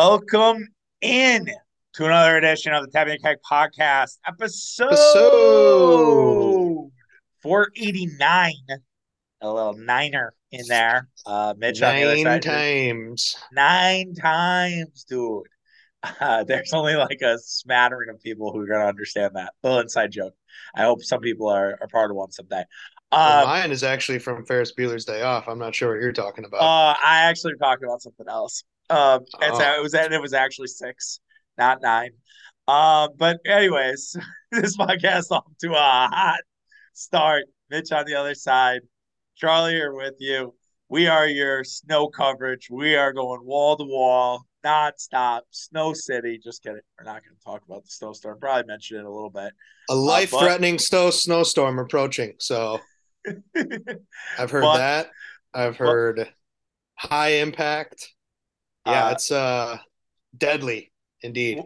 Welcome in to another edition of the Tapping Keg podcast, episode, Episode. 489. A little niner in there. Uh, Mitch Nine times. Nine times, dude. Uh, there's only like a smattering of people who are going to understand that. Little inside joke. I hope some people are, are part of one someday. Um, mine is actually from Ferris Bueller's Day Off. I'm not sure what you're talking about. Uh, I actually talked about something else. Um, it's, Oh. it was and it was actually six, not nine. Uh, but anyways, this podcast off to a hot start. Mitch on the other side, Charlie here with you. We are your snow coverage. We are going wall to wall, nonstop, Snow City. Just kidding. We're not going to talk about the snowstorm. Probably mention it a little bit. a life-threatening snow snowstorm approaching. So I've heard But- that. I've but- heard high impact. Yeah, Uh, it's uh deadly indeed.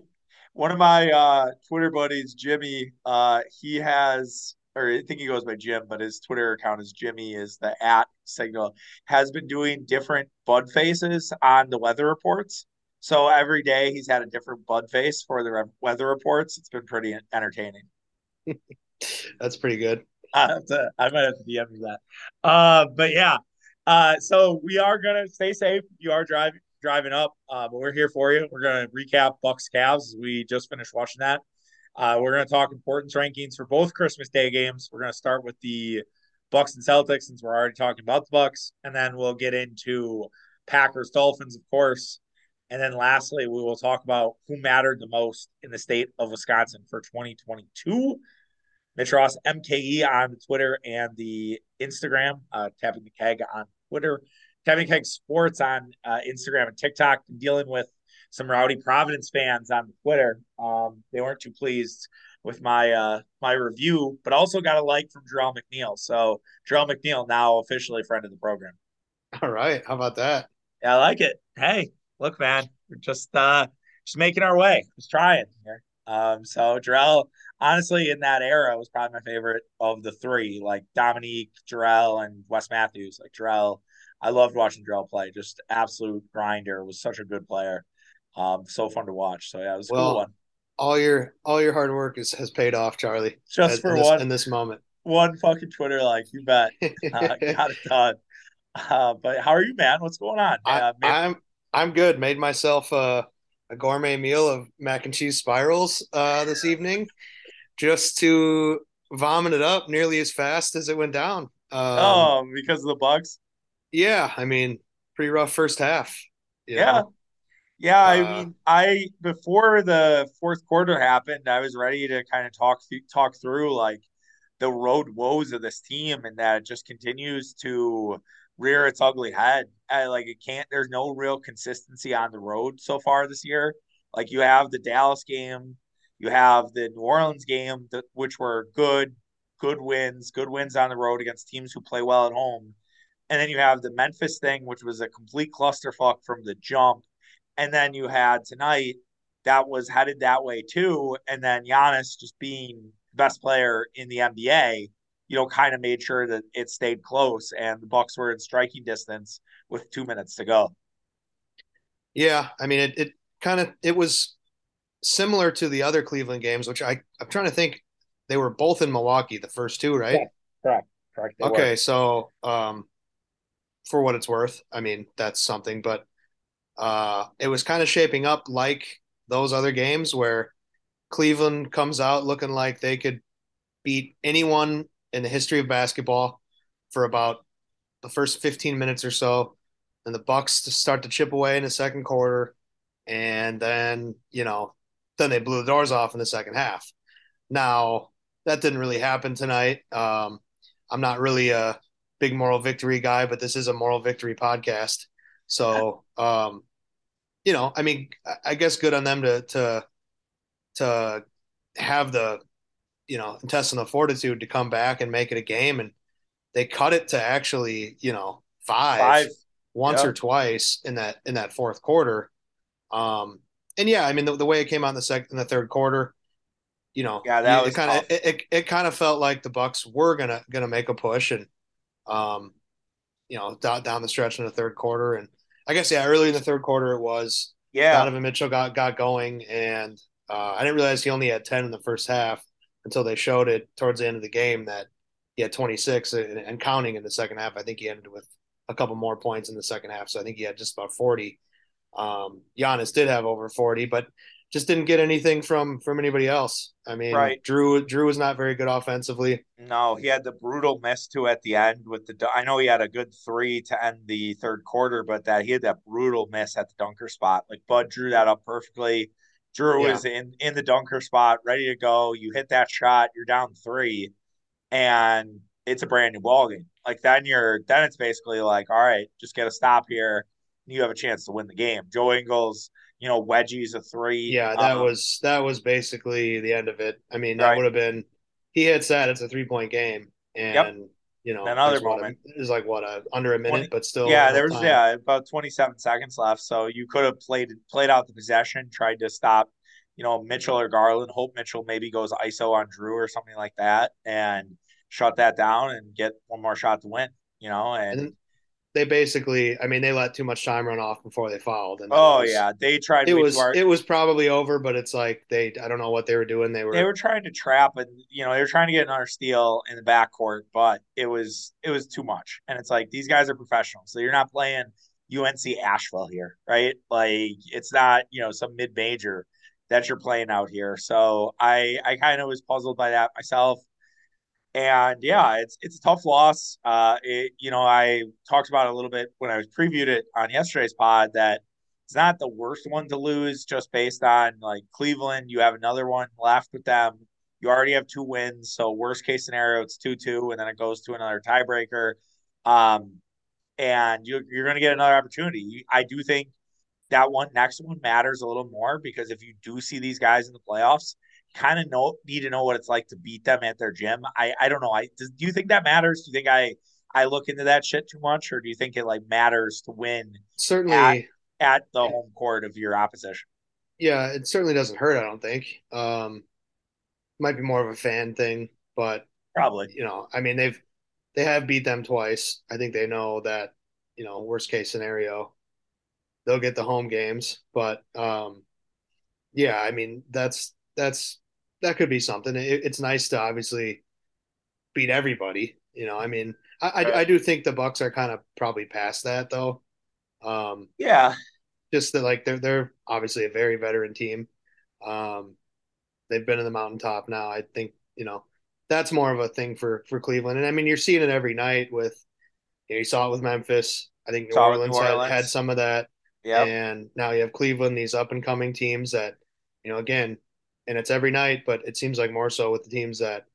one of my uh Twitter buddies, Jimmy, uh, he has, or I think he goes by Jim, but his Twitter account is Jimmy, is the at signal, has been doing different bud faces on the weather reports. So every day he's had a different bud face for the weather reports. It's been pretty entertaining. That's pretty good. I have to, I might have to DM you that. Uh, but yeah. Uh, so we are gonna stay safe. You are driving driving up, uh, but we're here for you. We're gonna recap Bucks Cavs we just finished watching that. Uh, we're gonna talk importance rankings for both Christmas Day games. We're gonna start with the Bucks and Celtics since we're already talking about the Bucks, and then we'll get into Packers Dolphins, of course. And then lastly, we will talk about who mattered the most in the state of Wisconsin for 2022. Mitch Ross, MKE on Twitter and the Instagram, uh, Tapping the Keg on Twitter, The Keg Sports on uh, Instagram and TikTok. Dealing with some rowdy Providence fans on Twitter. Um, they weren't too pleased with my uh, my review, but also got a like from Jerel McNeal. So Jerel McNeal now officially friend of the program. All right, how about that? Yeah, I like it. Hey, look, man, we're just uh just making our way. Just trying here. Um, so Jerel, honestly, in that era, was probably my favorite of the three, like Dominique, Jerel, and Wes Matthews. Like Jerel, I loved watching Jerel play. Just absolute grinder. Was such a good player. Um, so fun to watch. So yeah, it was a cool one. All your all your hard work is, has paid off, Charlie. Just in for this, one in this moment. one fucking Twitter like, you bet. Uh, got it done. Uh, but how are you, man? What's going on? I, Uh, maybe- I'm I'm good. Made myself a, a gourmet meal of mac and cheese spirals uh, this evening, just to vomit it up nearly as fast as it went down. Um, oh, because of the bugs. Yeah, I mean, pretty rough first half. Yeah. know? Yeah, I Uh, mean, I before the fourth quarter happened, I was ready to kind of talk talk through like the road woes of this team, and that it just continues to rear its ugly head. I, like it can't. There's no real consistency on the road so far this year. Like you have the Dallas game, you have the New Orleans game, that which were good, good wins, good wins on the road against teams who play well at home, and then you have the Memphis thing, which was a complete clusterfuck from the jump. And then you had tonight that was headed that way too. And then Giannis just being the best player in the NBA, you know, kind of made sure that it stayed close and the Bucks were in striking distance with two minutes to go. Yeah, I mean, it, it kind of it was similar to the other Cleveland games, which I I'm trying to think. They were both in Milwaukee, the first two, right? Yeah. Correct. Correct. They Okay, were. so um, for what it's worth, I mean that's something, but uh, it was kind of shaping up like those other games where Cleveland comes out looking like they could beat anyone in the history of basketball for about the first 15 minutes or so, and the Bucks start to chip away in the second quarter, and then you know, then they blew the doors off in the second half. Now that didn't really happen tonight. Um, I'm not really a big moral victory guy, but this is a moral victory podcast. So, um, you know, I mean, I- guess good on them to to to have the you know intestinal fortitude to come back and make it a game, and they cut it to actually you know five, Five. once Yeah. or twice in that in that fourth quarter. Um, and yeah, I mean the, the way it came out in the second in the third quarter, you know, Yeah, that it was kind of it, it, it kind of felt like the Bucks were gonna gonna make a push and um, you know down down the stretch in the third quarter and I guess yeah, early in the third quarter it was Yeah. Donovan Mitchell got got going, and uh, I didn't realize he only had ten in the first half until they showed it towards the end of the game that he had 26 and, and counting in the second half. I think he ended with a couple more points in the second half, so I think he had just about 40. Um, Giannis did have over 40, but just didn't get anything from from anybody else. I mean, Right. Jrue Jrue was not very good offensively. No, he had the brutal miss too at the end with the. I know he had a good three to end the third quarter, but that he had that brutal miss at the dunker spot. Like Bud drew that up perfectly. Jrue Yeah. was in in the dunker spot, ready to go. You hit that shot, you're down three, and it's a brand new ball game. Like then you're then it's basically like, all right, just get a stop here. You have a chance to win the game. Joe Ingles, you know, wedgies a three. Yeah, that Um, was that was basically the end of it. I mean, that Right. would have been he had said it's a three point game, and you know, Another moment. was like what a, under a minute, 20 but still, Yeah, there was time. yeah about 27 seconds left, so you could have played played out the possession, tried to stop, you know, Mitchell or Garland. Hope Mitchell maybe goes ISO on Jrue or something like that, and shut that down and get one more shot to win. You know, and, And they basically, I mean, they let too much time run off before they fouled, and oh was, yeah, they tried. it was hard. it was probably over, but it's like they, I don't know what they were doing. They were, they were trying to trap and you know they were trying to get another steal in the backcourt, but it was it was too much. And it's like these guys are professionals, so you're not playing UNC Asheville here, right? Like it's not you know some mid major that you're playing out here. So I I kind of was puzzled by that myself. And yeah, it's it's a tough loss. Uh, it, you know, I talked about a little bit when I was previewed it on yesterday's pod that it's not the worst one to lose just based on like Cleveland. You have another one left with them. You already have two wins, so worst case scenario it's two two, and then it goes to another tiebreaker. Um, and you, you're going to get another opportunity. I do think that one next one matters a little more because if you do see these guys in the playoffs, kind of know need to know what it's like to beat them at their gym. I I don't know. I does, do you think that matters? Do you think I I look into that shit too much, or do you think it like matters to win certainly, at the home court of your opposition? yeah, it certainly doesn't hurt. I don't think. Um, might be more of a fan thing, but Probably. you know, I mean, they've they have beat them twice. I think they know that, you know, worst case scenario, they'll get the home games. But um, yeah, I mean, that's that's that could be something. It, it's nice to obviously beat everybody. You know, I mean, I, I. I do think the Bucks are kind of probably past that though. Um, Yeah. just that like they're they're obviously a very veteran team. Um, they've been in the mountaintop now. I think you know that's more of a thing for for Cleveland, and I mean you're seeing it every night with you, know, you saw it with Memphis. I think New it with Orleans, had, Orleans. had some of that, Yeah. and now you have Cleveland, these up and coming teams that you know again, and it's every night, but it seems like more so with the teams that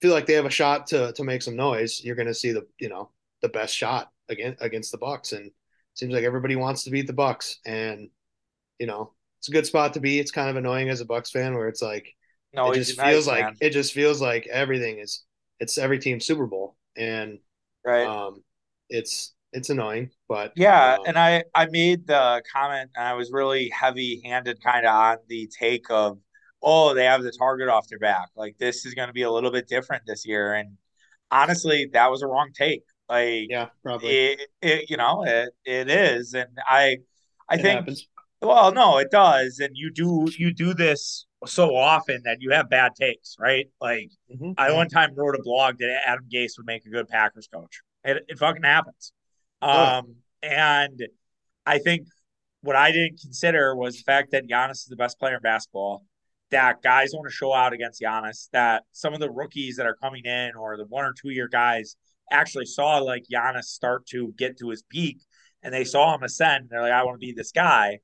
feel like they have a shot to to make some noise. You're going to see the you know the best shot against against the Bucks, and it seems like everybody wants to beat the Bucks, and you know it's a good spot to be. It's kind of annoying as a Bucks fan where it's like No, it just nice, feels like man. it just feels like everything is it's every team Super Bowl, and Right. um, it's it's annoying, but Yeah, um, and I I made the comment and I was really heavy-handed kind of on the take of oh, they have the target off their back. Like this is going to be a little bit different this year and honestly, that was a wrong take. Like yeah, probably it, it you know, it it is and I I it think happens. well, no, it does and you do you do this so often that you have bad takes, right? Like Mhm. I one time wrote a blog that Adam Gase would make a good Packers coach. It, it fucking happens. Oh. Um, and I think what I didn't consider was the fact that Giannis is the best player in basketball. That guys want to show out against Giannis. That some of the rookies that are coming in or the one or two year guys actually saw like Giannis start to get to his peak, and they saw him ascend. They're like, I want to be this guy.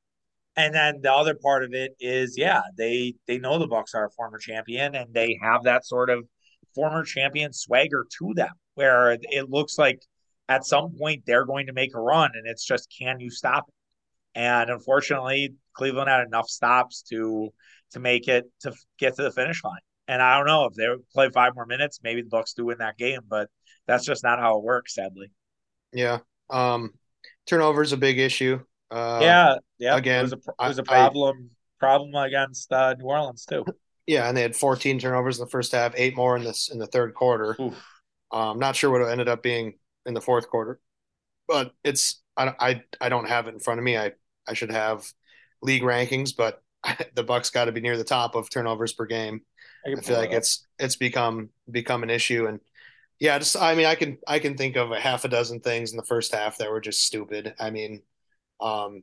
And then the other part of it is, yeah, they they know the Bucks are a former champion, and they have that sort of former champion swagger to them, where it looks like at some point they're going to make a run, and it's just can you stop it? And unfortunately, Cleveland had enough stops to to make it to get to the finish line. And I don't know if they play five more minutes, maybe the Bucks do win that game, but that's just not how it works, sadly. Yeah. Um, turnover is a big issue. Uh, yeah, yeah, again, it was a it was a I- I- problem problem against uh, New Orleans too. yeah, and they had 14 turnovers in the first half, eight more in this in the third quarter. Oof. Um, not sure what it ended up being in the fourth quarter, but it's I, I I don't have it in front of me. I I should have league rankings, but the Bucks got to be near the top of turnovers per game. I, I feel like it's it's become become an issue, and yeah, just I mean, I can I can think of a half a dozen things in the first half that were just stupid. I mean, um,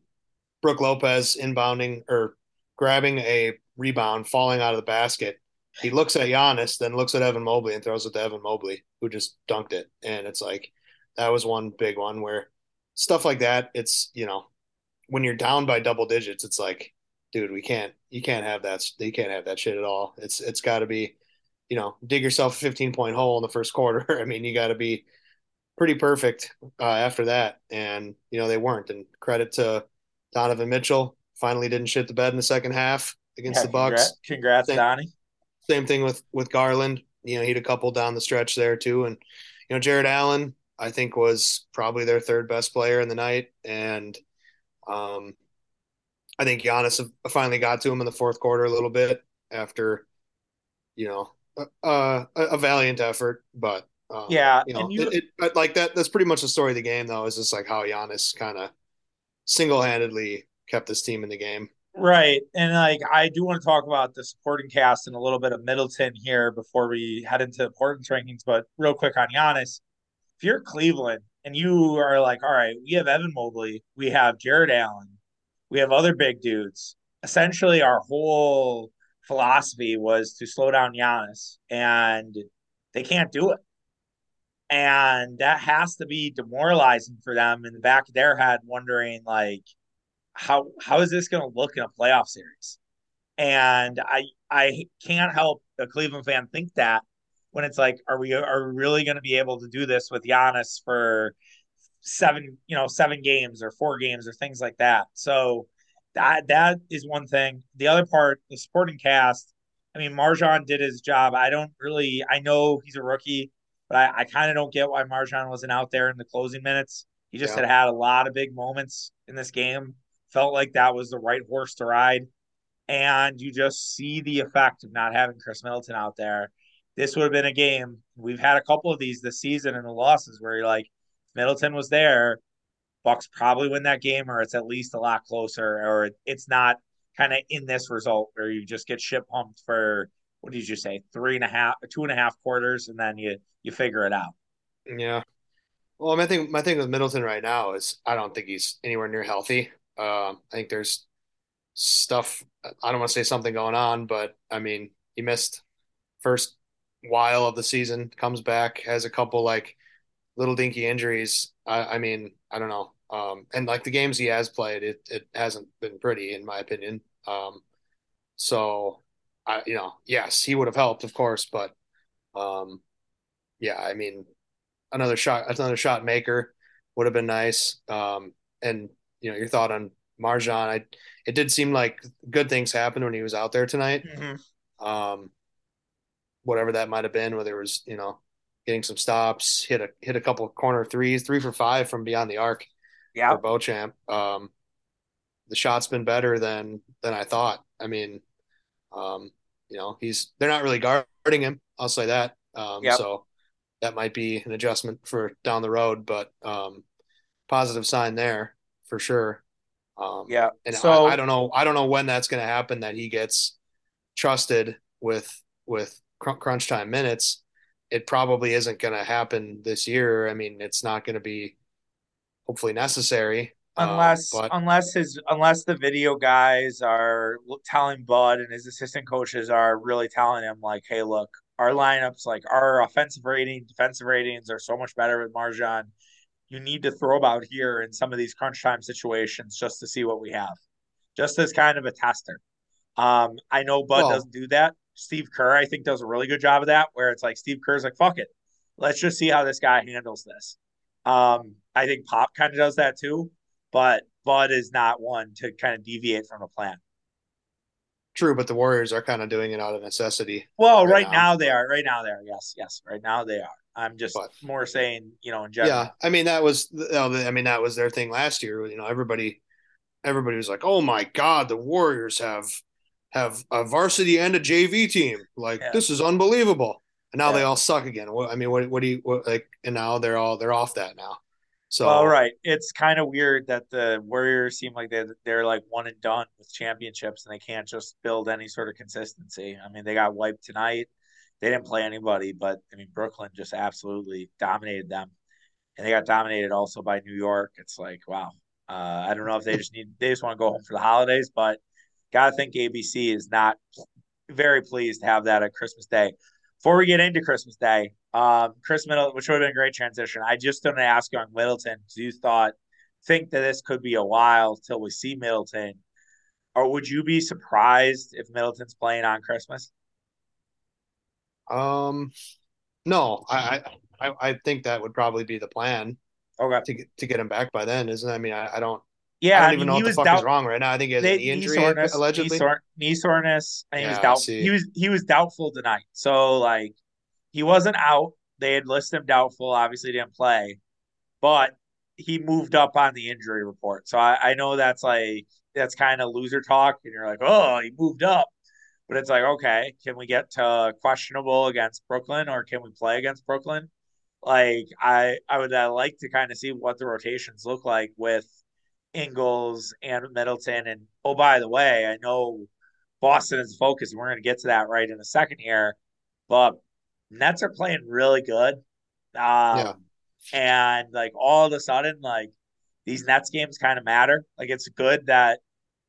Brook Lopez inbounding or grabbing a rebound, falling out of the basket. He looks at Giannis, then looks at Evan Mobley and throws it to Evan Mobley, who just dunked it. And it's like that was one big one where stuff like that. It's you know when you're down by double digits, it's like, dude, we can't you can't have that you can't have that shit at all. It's it's got to be you know, dig yourself a 15 point hole in the first quarter. I mean, you got to be pretty perfect uh, after that. And, you know, they weren't. And credit to Donovan Mitchell, finally didn't shit the bed in the second half against yeah, the Bucks. Congrats, congrats same, Donnie. Same thing with, with Garland. You know, he had a couple down the stretch there too. And, you know, Jarrett Allen, I think was probably their third best player in the night. And, um, I think Giannis finally got to him in the fourth quarter a little bit after, you know, uh, a valiant effort, but um, yeah, you know, you, it, it, like that. That's pretty much the story of the game, though. Is just like how Giannis kind of single handedly kept this team in the game. Right, and like I do want to talk about the supporting cast and a little bit of Middleton here before we head into importance rankings. But real quick on Giannis, if you're Cleveland and you are like, all right, we have Evan Mobley, we have Jarrett Allen, we have other big dudes. Essentially, our whole philosophy was to slow down Giannis, and they can't do it. And that has to be demoralizing for them in the back of their head, wondering like, how how is this going to look in a playoff series? And I I can't help a Cleveland fan think that when it's like, are we are we really going to be able to do this with Giannis for seven you know seven games or four games or things like that? So that that is one thing. The other part, the supporting cast. I mean, MarJon did his job. I don't really. I know he's a rookie, but I, I kind of don't get why MarJon wasn't out there in the closing minutes. He just yeah. had had a lot of big moments in this game. Felt like that was the right horse to ride, and you just see the effect of not having Khris Middleton out there. This would have been a game. We've had a couple of these this season in the losses where you're like, Middleton was there, Bucks probably win that game, or it's at least a lot closer, or it's not kind of in this result where you just get shit pumped for what did you say, three and a half, two and a half quarters, and then you you figure it out. Yeah. Well, my thing, my thing with Middleton right now is I don't think he's anywhere near healthy. Uh, I think there's stuff. I don't want to say something going on, but I mean, he missed first while of the season, comes back, has a couple like little dinky injuries. I, I mean, I don't know. Um, and like the games he has played, it it hasn't been pretty in my opinion. Um, so I, you know, yes, he would have helped, of course, but um, yeah, I mean, another shot, another shot maker would have been nice. Um, and you know, your thought on MarJon, I it did seem like good things happened when he was out there tonight. Mm-hmm. Um, whatever that might have been, whether it was you know getting some stops, hit a hit a couple of corner threes, three for five from beyond the arc. Yeah, for Beauchamp. Um, the shot's been better than than I thought. I mean, um, you know, he's they're not really guarding him. I'll say that. Um, yep. So that might be an adjustment for down the road, but um, positive sign there for sure. Um, yeah. And so I, I don't know. I don't know when that's going to happen. That he gets trusted with with crunch time minutes it probably isn't going to happen this year. I mean, it's not going to be hopefully necessary um, unless um, but... unless his unless the video guys are telling Bud and his assistant coaches are really telling him like, hey, look, our lineups, like our offensive rating, defensive ratings are so much better with MarJon. You need to throw about here in some of these crunch time situations just to see what we have, just as kind of a tester. Um, I know Bud well, doesn't do that, Steve Kerr, I think, does a really good job of that, where it's like Steve Kerr's like, fuck it. Let's just see how this guy handles this. Um, I think Pop kind of does that too, but Bud is not one to kind of deviate from a plan. True, but the Warriors are kind of doing it out of necessity. Well, right, right now. now. they are. Right now they are. Yes, yes. Right now they are. I'm just but, more saying, you know, in general. Yeah, I mean that was, I mean that was their thing last year. You know, everybody, everybody was like, "Oh my God, the Warriors have have a varsity and a JV team. Like yeah. this is unbelievable. And now yeah. they all suck again. What, I mean, what, what do you what, like? And now they're all they're off that now. So, Well, right. It's kind of weird that the Warriors seem like they're they're like one and done with championships, and they can't just build any sort of consistency. I mean, they got wiped tonight. They didn't play anybody, but I mean, Brooklyn just absolutely dominated them, and they got dominated also by New York. It's like, wow. Uh, I don't know if they just need they just want to go home for the holidays, but gotta think ABC is not very pleased to have that at Christmas Day. Before we get into Christmas Day, um, Khris Middleton, which would have been a great transition. I just want to ask you on Middleton. Do you thought think that this could be a while till we see Middleton, or would you be surprised if Middleton's playing on Christmas? um, no, I, I I think that would probably be the plan Okay. to get to get him back by then, isn't it? I mean, I, I don't I don't I even mean know what the fuck doubt is wrong right now. I think he has they, knee knee injury soreness, knee, allegedly. sore, knee soreness. I think he was Yeah, I doubt he was he was doubtful tonight. So like he wasn't out. They had listed him doubtful. Obviously didn't play, but he moved up on the injury report. So I, I know that's like that's kind of loser talk, and you're like, oh, he moved up. But it's like, okay, can we get to questionable against Brooklyn or can we play against Brooklyn? Like I I would uh, like to kind of see what the rotations look like with Ingles and Middleton. And oh, by the way, I know Boston is focused. And we're going to get to that right in a second here, but Nets are playing really good. Yeah, Um, and like all of a sudden, like these Nets games kind of matter. Like it's good that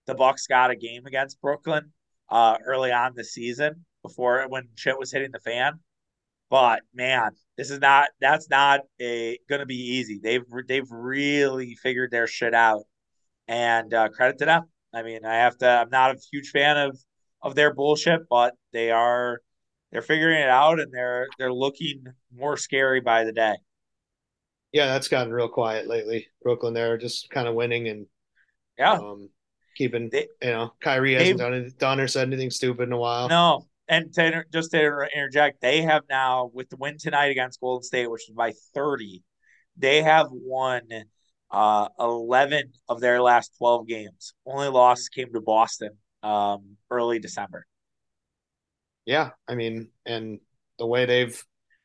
the Bucks got a game against Brooklyn uh, early on the season before when shit was hitting the fan. But man, this is not that's not a going to be easy. They've they've really figured their shit out, and uh, credit to them. I mean, I have to. I'm not a huge fan of of their bullshit, but they are they're figuring it out, and they're they're looking more scary by the day. yeah, that's gotten real quiet lately. Brooklyn, they're just kind of winning and Yeah, um, keeping. they You know, Kyrie hasn't done it, done or said anything stupid in a while. No, and to inter- just to inter- interject, they have now with the win tonight against Golden State, which is by 30, they have won uh 11 of their last 12 games. Only loss came to Boston um early December. Yeah, I mean, and the way they've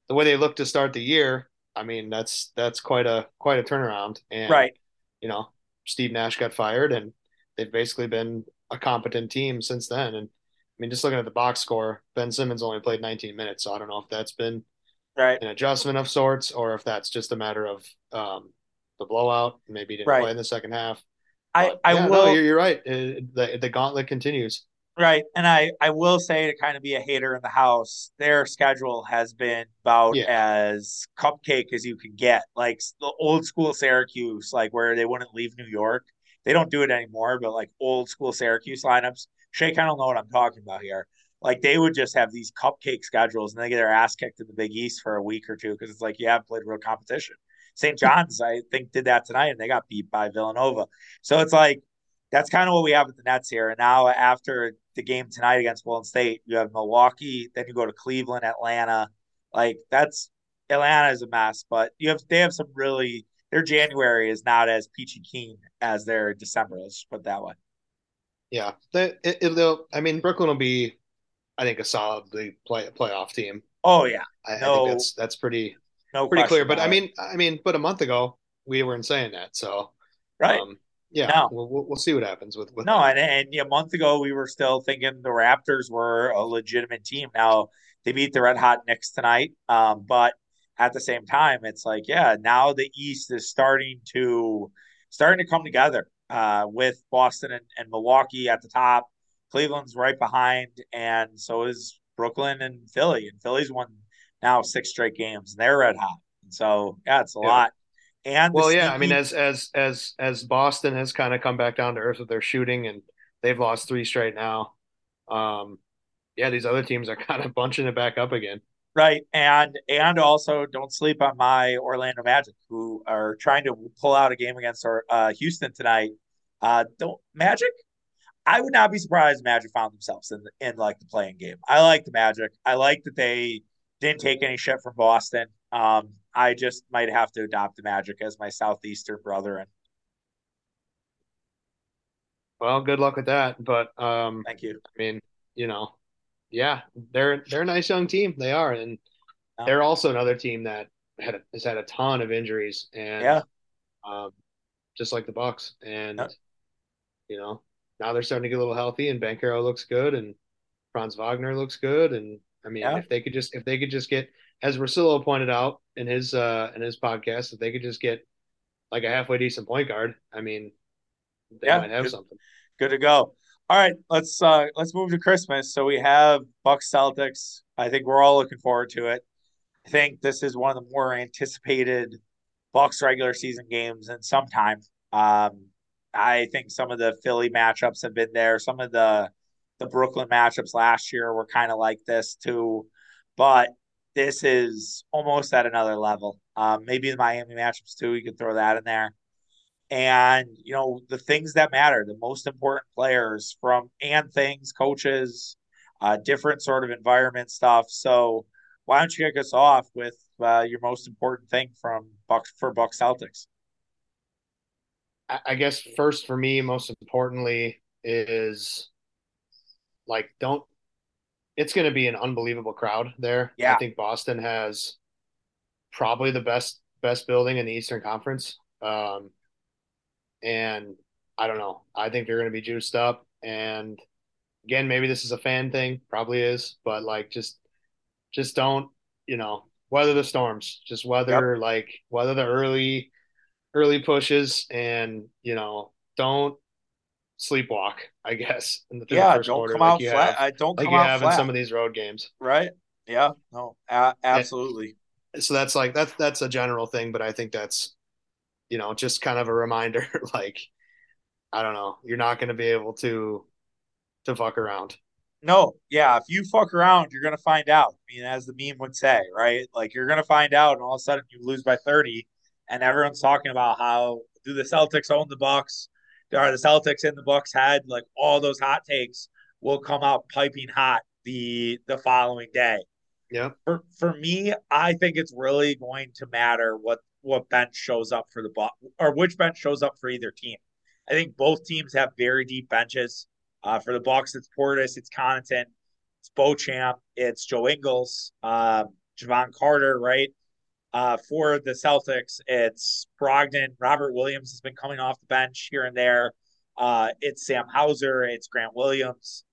the way they look to start the year, I mean, that's that's quite a quite a turnaround. And Right, you know, Steve Nash got fired, and they've basically been a competent team since then. And I mean, just looking at the box score, Ben Simmons only played 19 minutes, so I don't know if that's been right, an adjustment of sorts or if that's just a matter of um, the blowout. Maybe didn't right. play in the second half. I But I yeah, no, will you're, you're right. Uh, the the gauntlet continues. Right. And I, I will say to kind of be a hater in the house, their schedule has been about Yeah, as cupcake as you can get. Like the old school Syracuse, like where they wouldn't leave New York. They don't do it anymore, but like old school Syracuse lineups, Shay kind of know what I'm talking about here. Like they would just have these cupcake schedules and they get their ass kicked in the Big East for a week or two because it's like you haven't played real competition. St. John's, I think, did that tonight and they got beat by Villanova. So it's like that's kind of what we have with the Nets here. And now after the game tonight against Golden State, you have Milwaukee, then you go to Cleveland, Atlanta. Like that's Atlanta is a mess, but you have they have some really their January is not as peachy keen as their December. Let's put that way. yeah. They, it, it'll. I mean, Brooklyn will be, I think, a solidly play playoff team. Oh yeah, I, I think that's that's pretty no pretty clear. But I mean, I mean, but a month ago we weren't saying that. So, Right? um, yeah, No, we'll, we'll we'll see what happens with with no, and and a month ago we were still thinking the Raptors were a legitimate team. Now they beat the Red Hot Knicks tonight, um, but at the same time, it's like yeah, now the East is starting to starting to come together uh, with Boston and, and Milwaukee at the top. Cleveland's right behind, and so is Brooklyn and Philly. And Philly's won now six straight games, and they're red hot. So yeah, it's a Yeah. lot. And Well, yeah. I mean, as as as as Boston has kind of come back down to earth with their shooting, and they've lost three straight now. Um, yeah, these other teams are kind of bunching it back up again. Right. And and also don't sleep on my Orlando Magic, who are trying to pull out a game against our, uh, Houston tonight. Uh, don't Magic. I would not be surprised if Magic found themselves in in like the playing game. I like the Magic. I like that they didn't take any shit from Boston. Um, I just might have to adopt the Magic as my southeastern brother. And Well, good luck with that. But um, thank you. I mean, you know, yeah, they're they're a nice young team. They are, and Um, they're also another team that had has had a ton of injuries, and yeah. um, just like the Bucks. And you know, now they're starting to get a little healthy, and Banchero looks good, and Franz Wagner looks good, and I mean, Yeah. if they could just if they could just get, as Rosillo pointed out in his uh in his podcast, if they could just get like a halfway decent point guard, I mean, they Yeah, might have good. something. Good to go. All right, let's uh let's move to Christmas. So we have Bucks Celtics. I think we're all looking forward to it. I think this is one of the more anticipated Bucks regular season games in some time. Um, I think some of the Philly matchups have been there. Some of the the Brooklyn matchups last year were kind of like this too, but this is almost at another level. Um, maybe the Miami matchups too. You could throw that in there. And you know the things that matter, the most important players from and things, coaches, uh, different sort of environment stuff. So why don't you kick us off with uh, your most important thing from Buck for Buck Celtics? I, I guess first for me, most importantly, is like don't. It's going to be an unbelievable crowd there. Yeah, I think Boston has probably the best best building in the Eastern Conference. Um, and I don't know. I think they're going to be juiced up. And again, maybe this is a fan thing, probably is, but like just just don't, you know, weather the storms. Just yep, weather like weather the early early pushes, and you know, don't sleepwalk. I guess in the, yeah. Don't quarter, come like out flat. have I don't like you have in some of these road games. Right? Yeah. No. A- And absolutely. so that's like that's that's a general thing, but I think that's you know just kind of a reminder. Like I don't know, you're not going to be able to to fuck around. No. Yeah. If you fuck around, you're gonna find out. I mean, as the meme would say, right? Like you're gonna find out, and all of a sudden you lose by thirty, and everyone's talking about how do the Celtics own the Bucks? Are the Celtics in the Bucks head? Like all those hot takes will come out piping hot the the following day. Yeah, for for me, I think it's really going to matter what what bench shows up for the Bucks or which bench shows up for either team. I think both teams have very deep benches. Uh, for the Bucks, it's Portis, it's Connaughton, it's Beauchamp, it's Joe Ingles, uh, Jevon Carter, right? Uh, for the Celtics, it's Brogdon, Robert Williams has been coming off the bench here and there. Uh, it's Sam Hauser, it's Grant Williams.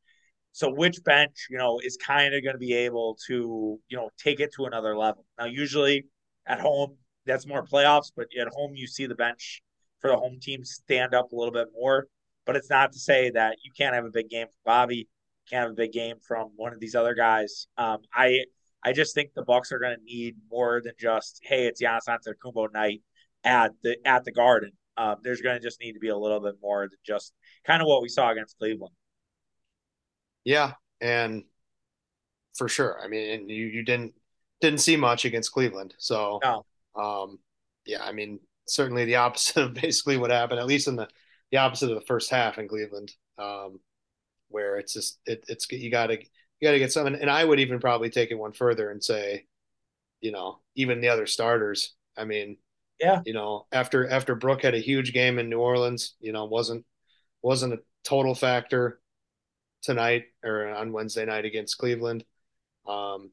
So which bench, you know, is kind of going to be able to, you know, take it to another level. Now, usually at home, that's more playoffs, but at home you see the bench for the home team stand up a little bit more. But it's not to say that you can't have a big game from Bobby, can't have a big game from one of these other guys. Um, I I just think the Bucks are going to need more than just hey, it's Giannis Antetokounmpo night at the at the Garden. Um, there's going to just need to be a little bit more than just kind of what we saw against Cleveland. yeah, and for sure. I mean, and you you didn't didn't see much against Cleveland, so No, um, yeah. I mean, certainly the opposite of basically what happened, at least in the the opposite of the first half in Cleveland, um, where it's just it, it's you gotta you gotta get something. And I would even probably take it one further and say, you know, even the other starters. I mean, yeah, you know, after after Brook had a huge game in New Orleans, you know, wasn't wasn't a total factor tonight or on Wednesday night against Cleveland. Um,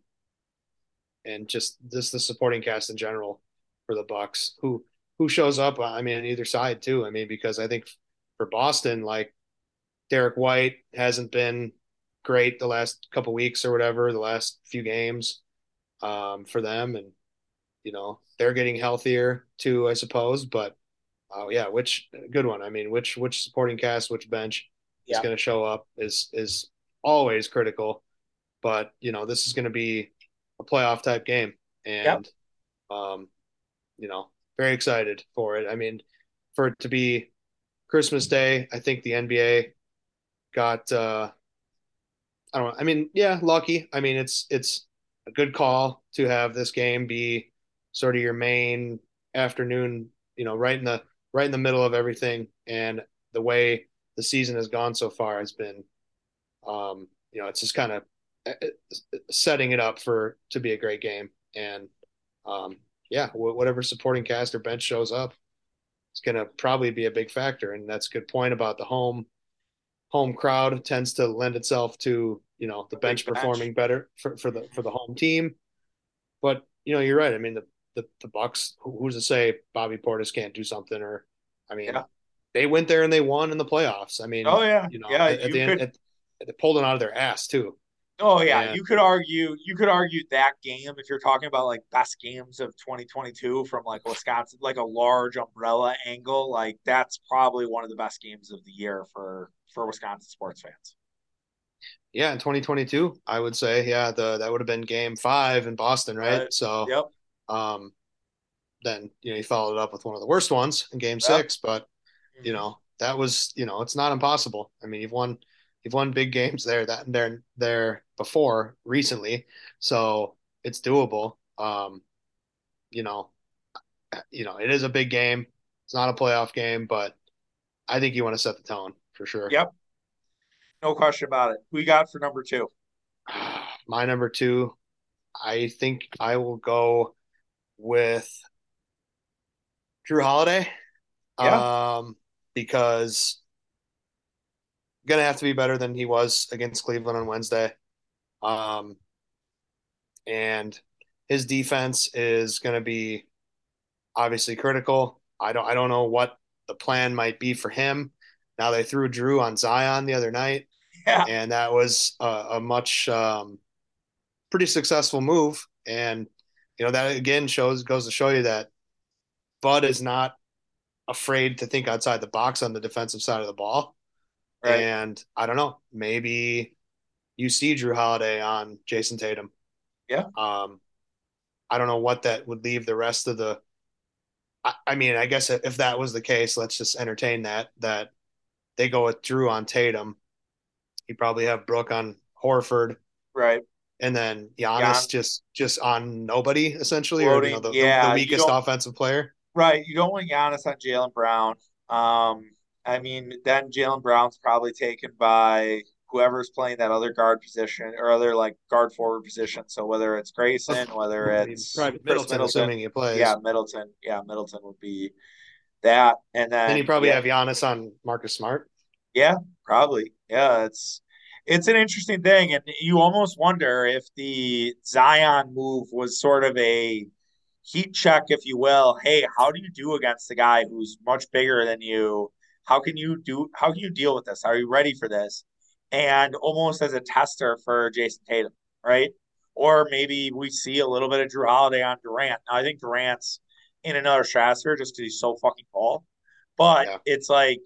and just just the supporting cast in general for the Bucks. Who who shows up? I mean, on either side too. I mean, because I think for Boston, like Derrick White hasn't been great the last couple weeks or whatever, the last few games um, for them, and you know they're getting healthier too, I suppose. But oh yeah, which good one. I mean, which which supporting cast, which bench is going to show up is is always critical. But you know, this is going to be a playoff type game, Yep. and um, you know, very excited for it. I mean, for it to be Christmas Day, I think the NBA got uh I don't know. I mean, yeah, lucky. I mean, it's it's a good call to have this game be sort of your main afternoon, you know, right in the right in the middle of everything. And the way the season has gone so far has been um, you know, it's just kind of setting it up for to be a great game. And um yeah, whatever supporting cast or bench shows up, it's going to probably be a big factor. And that's a good point about the home home crowd tends to lend itself to you know the bench performing better for, for the for the home team. But you know you're right. I mean the the, the Bucks. Who's to say Bobby Portis can't do something? Or, I mean, Yeah. they went there and they won in the playoffs. I mean, Oh yeah, you know, yeah. at, at you the end, at, they pulled it out of their ass too. Oh yeah, and- you could argue. You could argue that game if you're talking about like best games of 2022 from like Wisconsin, like a large umbrella angle. Like that's probably one of the best games of the year for for Wisconsin sports fans. Yeah, in 2022, I would say, yeah, the that would have been Game Five in Boston, right? Right. So, Yep. um, then you know you followed it up with one of the worst ones in Game Yep. Six, but Mm-hmm. you know that was you know it's not impossible. I mean, you've won you've won big games there that there there before recently, so it's doable. Um, you know, you know it is a big game. It's not a playoff game, but I think you want to set the tone for sure. Yep. No question about it. We got for number two? My number two, I think I will go with Jrue Holiday. Um, because gonna have to be better than he was against Cleveland on Wednesday. Um, and his defense is gonna be obviously critical. I don't I don't know what the plan might be for him. Now they threw Jrue on Zion the other night Yeah. and that was a, a much um, pretty successful move. And you know that again shows goes to show you that Bud is not afraid to think outside the box on the defensive side of the ball. Right. And I don't know, maybe you see Jrue Holiday on Jayson Tatum. Yeah. Um, I don't know what that would leave the rest of the. I, I mean, I guess if that was the case, let's just entertain that. That they go with Jrue on Tatum. You probably have Brook on Horford, Right. and then Giannis Gian- just just on nobody essentially, or you know, the, the- yeah, the you weakest offensive player. Right. You don't want Giannis on Jaylen Brown. Um, I mean, then Jaylen Brown's probably taken by whoever's playing that other guard position or other like guard forward position. So whether it's Grayson, whether it's Middleton, Middleton, assuming he plays. yeah, Middleton, yeah, Middleton would be that, and then Then you probably yeah, have Giannis on Marcus Smart. Yeah, probably. Yeah, it's it's an interesting thing, and you almost wonder if the Zion move was sort of a heat check, if you will. Hey, how do you do against a guy who's much bigger than you? How can you do? How can you deal with this? Are you ready for this? And almost as a tester for Jayson Tatum, right? Or maybe we see a little bit of Jrue Holiday on Durant. Now, I think Durant's in another stratosphere just because he's so fucking tall. But Yeah. it's like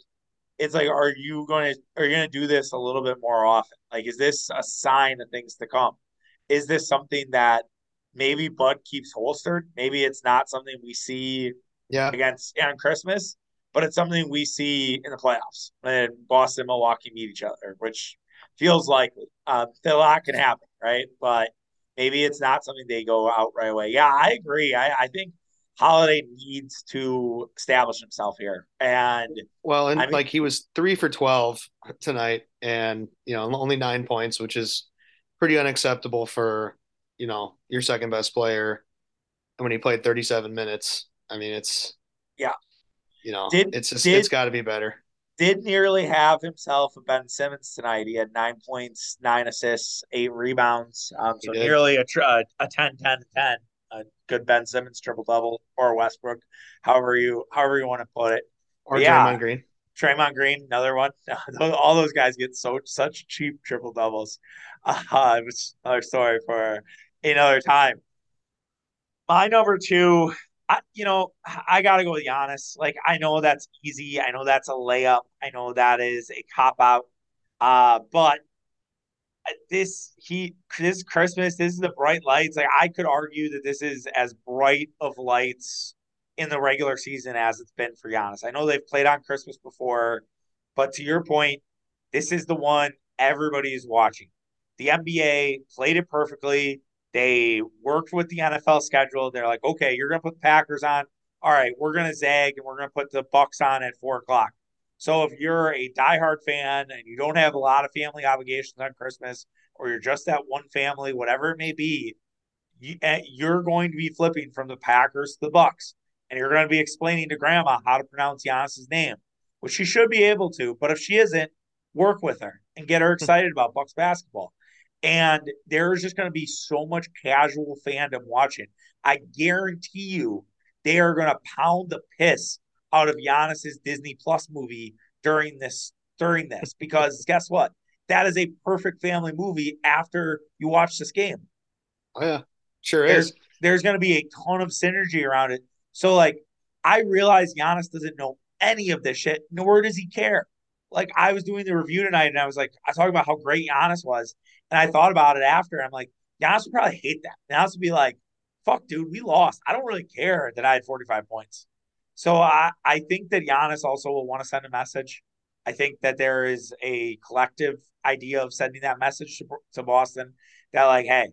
it's like, are you going to are you going to do this a little bit more often? Like, is this a sign of things to come? Is this something that maybe Bud keeps holstered? Maybe it's not something we see Yeah, against on Christmas, but it's something we see in the playoffs when Boston and Milwaukee meet each other, which feels likely. Um, a lot can happen, right? But maybe it's not something they go out right away. Yeah, I agree. I, I think Holiday needs to establish himself here, and Well, and I mean- like he was three for 12 tonight and, you know, only nine points, which is pretty unacceptable for, you know, your second best player. And when he played 37 minutes, I mean, it's, Yeah. You know, Did- it's just, did- it's got to be better. did nearly have himself a Ben Simmons tonight. He had nine points, nine assists, eight rebounds. Um, so nearly a, a a 10 10 10. A good Ben Simmons triple double or Westbrook, however you however you want to put it. Or Yeah. Draymond Green. Draymond Green, another one. All those guys get so such cheap triple doubles. Uh, it was another story for another time. My number two, I, you know, I got to go with Giannis. Like, I know that's easy. I know that's a layup. I know that is a cop out. Uh, but this he this Christmas, this is the bright lights. Like, I could argue that this is as bright of lights in the regular season as it's been for Giannis. I know they've played on Christmas before, but to your point, this is the one everybody is watching. The NBA played it perfectly. They worked with the NFL schedule. They're like, okay, you're gonna put the Packers on. All right, we're gonna zag and we're gonna put the Bucks on at four o'clock. So if you're a diehard fan and you don't have a lot of family obligations on Christmas, or you're just that one family, whatever it may be, eh, you're going to be flipping from the Packers to the Bucks, and you're going to be explaining to Grandma how to pronounce Giannis's name, which she should be able to. But if she isn't, work with her and get her excited about Bucks basketball. And there's just going to be so much casual fandom watching. I guarantee you, they are going to pound the piss out of Giannis's Disney Plus movie during this during this because guess what? That is a perfect family movie after you watch this game. Oh yeah, sure there's, is. There's going to be a ton of synergy around it. So like, I realize Giannis doesn't know any of this shit, nor does he care. Like I was doing the review tonight, and I was like, I was talking about how great Giannis was, and I thought about it after. I'm like, Giannis would probably hate that. Giannis would be like, "Fuck, dude, we lost. I don't really care that I had 45 points." So I I think that Giannis also will want to send a message. I think that there is a collective idea of sending that message to, to Boston that like, hey,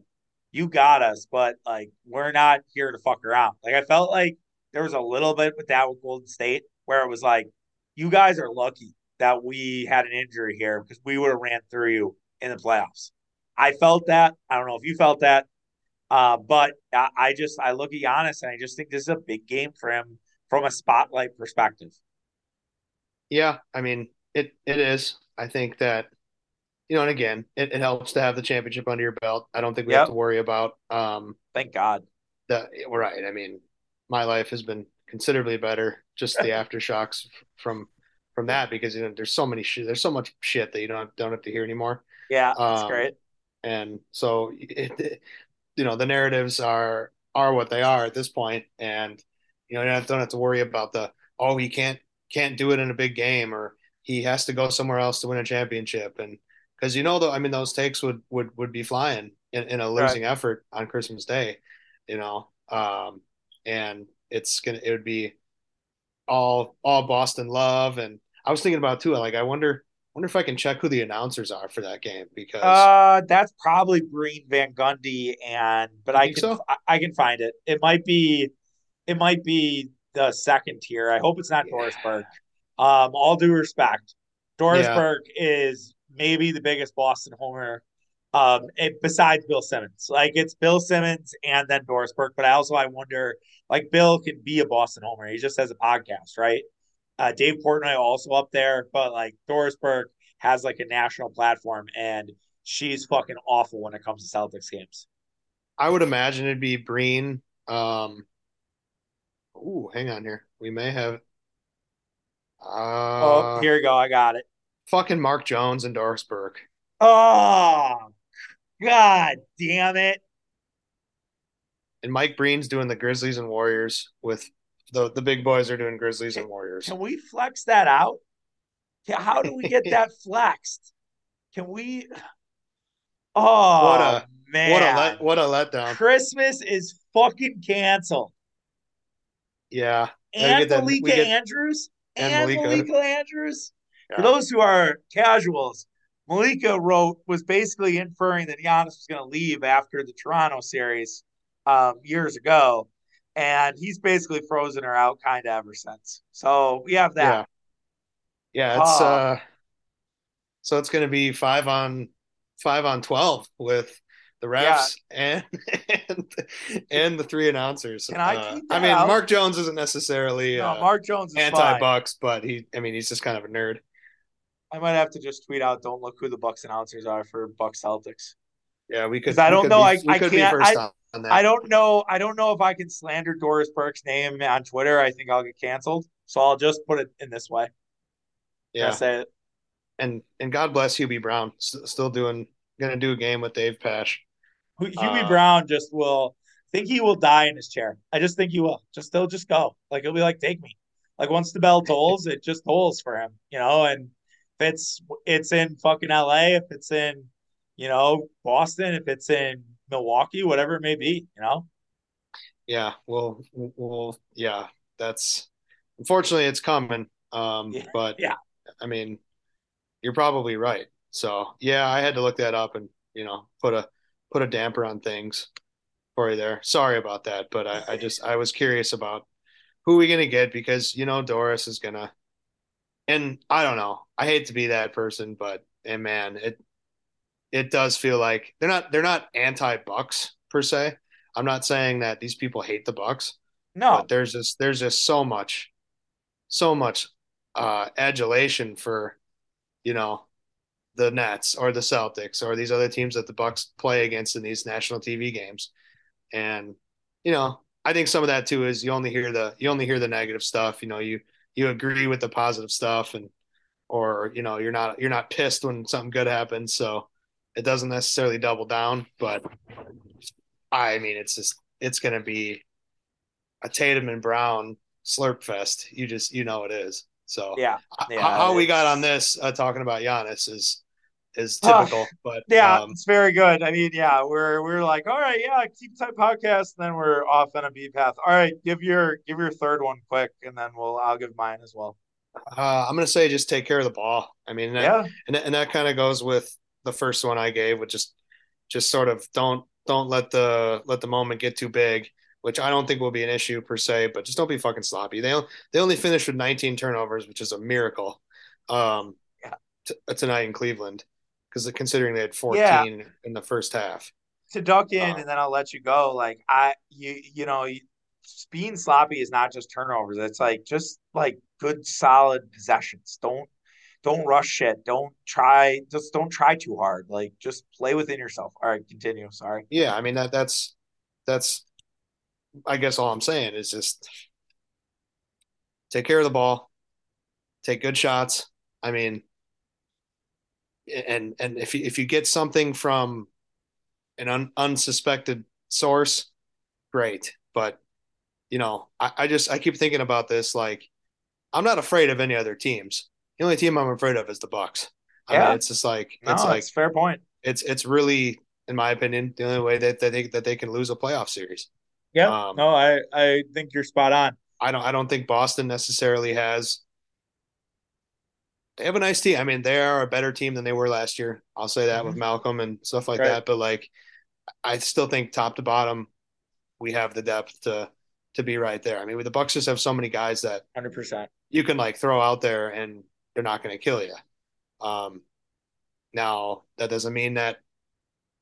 you got us, but like we're not here to fuck around. Like I felt like there was a little bit with that with Golden State where it was like, you guys are lucky that we had an injury here because we would have ran through you in the playoffs. I felt that. I don't know if you felt that. Uh, but I, I just I look at Giannis and I just think this is a big game for him from a spotlight perspective. Yeah, I mean it it is. I think that you know, and again, it, it helps to have the championship under your belt. I don't think we yep. have to worry about um thank God. That we're right. I mean, my life has been considerably better just the aftershocks from from that because you know there's so many shit there's so much shit that you don't don't have to hear anymore. Yeah, that's um, great. And so it, it, you know the narratives are are what they are at this point, and you know you don't have, don't have to worry about the oh he can't can't do it in a big game or he has to go somewhere else to win a championship and because you know though I mean those takes would would would be flying in, in a losing right. effort on Christmas Day, you know, um, and it's gonna it would be all all Boston love and I was thinking about too like I wonder wonder if I can check who the announcers are for that game because uh that's probably Breen Van Gundy and but I can so? I, I, can find it. It might be it might be the second tier. I hope it's not yeah. Doris Burke. Um, all due respect, Doris yeah. Burke is maybe the biggest Boston homer um, it, besides Bill Simmons. Like it's Bill Simmons and then Doris Burke. But I also I wonder, like Bill can be a Boston homer. He just has a podcast, right? Uh, Dave Portnoy also up there, but like Doris Burke has like a national platform, and she's fucking awful when it comes to Celtics games. I would imagine it'd be Breen. Um, ooh, hang on here. We may have uh, oh, here we go. I got it. Fucking Mark Jones and Doris Burke. Oh, God damn it. And Mike Breen's doing the Grizzlies and Warriors with the the big boys are doing Grizzlies and Warriors. Can we flex that out? How do we get that flexed? Can we? Oh, what a man! What a let, what a letdown! Christmas is fucking canceled. Yeah, and Malika get, Andrews and, and Malika. Malika Andrews. Yeah. For those who are casuals, Malika wrote was basically inferring that Giannis was going to leave after the Toronto series um, years ago, and he's basically frozen her out kind of ever since. So we have that. Yeah, yeah it's uh, uh so it's going to be five on five on twelve with the refs yeah. and and and the three announcers. Can I? Uh, I mean, out? Mark Jones isn't necessarily no, uh, Mark Jones anti Bucks, but he. I mean, he's just kind of a nerd. I might have to just tweet out, "Don't look who the Bucks announcers are for Bucks Celtics." Yeah, we could. I don't know. Be, I, I can't. I, I don't know. I don't know if I can slander Doris Burke's name on Twitter. I think I'll get canceled. So I'll just put it in this way. Yeah, say it. And and God bless Hubie Brown, still doing gonna do a game with Dave Pasch. Hubie uh, Brown just will think he will die in his chair. I just think he will. Just he'll just go. Like he'll be like, take me. Like once the bell tolls, it just tolls for him, you know, and if it's it's in fucking LA, if it's in, you know, Boston, if it's in Milwaukee, whatever it may be, you know. Yeah, well, well, yeah, that's unfortunately it's coming. Um, yeah, but yeah, I mean, you're probably right. So yeah, I had to look that up and you know put a put a damper on things for you there. Sorry about that, but I, I just I was curious about who we gonna get because you know Doris is gonna and I don't know. I hate to be that person, but and man, it it does feel like they're not they're not anti Bucks per se. I'm not saying that these people hate the Bucks. No, but there's just there's just so much, so much uh, adulation for, you know, the Nets or the Celtics or these other teams that the Bucks play against in these national TV games. And you know, I think some of that too is you only hear the you only hear the negative stuff. You know, you you agree with the positive stuff and or you know you're not you're not pissed when something good happens. So it doesn't necessarily double down, but I mean it's just it's gonna be a Tatum and Brown slurp fest. You just you know it is. So yeah, yeah how, we got on this uh, talking about Giannis is is typical, but yeah, um, it's very good. I mean, yeah, we're we're like, all right, yeah, keep type podcast, and then we're off on a B path. All right, give your give your third one quick, and then we'll I'll give mine as well. Uh, I'm gonna say just take care of the ball. I mean, yeah, and and that kind of goes with the first one I gave, which just just sort of don't don't let the let the moment get too big which I don't think will be an issue per se, but just don't be fucking sloppy. They they only finished with 19 turnovers, which is a miracle. Um, yeah. t- tonight in Cleveland, because considering they had 14 yeah. in the first half. To duck in, um, and then I'll let you go. Like I, you, you know, being sloppy is not just turnovers. It's like just like good, solid possessions. Don't don't rush shit. Don't try. Just don't try too hard. Like just play within yourself. All right, continue. Sorry. Yeah, I mean that that's that's I guess all I'm saying is just take care of the ball, take good shots. I mean, and and if you, if you get something from an un, unsuspected source, great. But you know, I, I just I keep thinking about this. Like, I'm not afraid of any other teams. The only team I'm afraid of is the Bucks. I yeah. mean, it's just like it's like fair point. It's it's really, in my opinion, the only way that, that they that they can lose a playoff series. Yeah. Um, no, I I think you're spot on. I don't I don't think Boston necessarily has. They have a nice team. I mean, they are a better team than they were last year. I'll say that mm-hmm. with Malcolm and stuff like right. that. But like, I still think top to bottom, we have the depth to to be right there. I mean, the Bucks just have so many guys that hundred percent you can like throw out there and they're not going to kill you. Um, now that doesn't mean that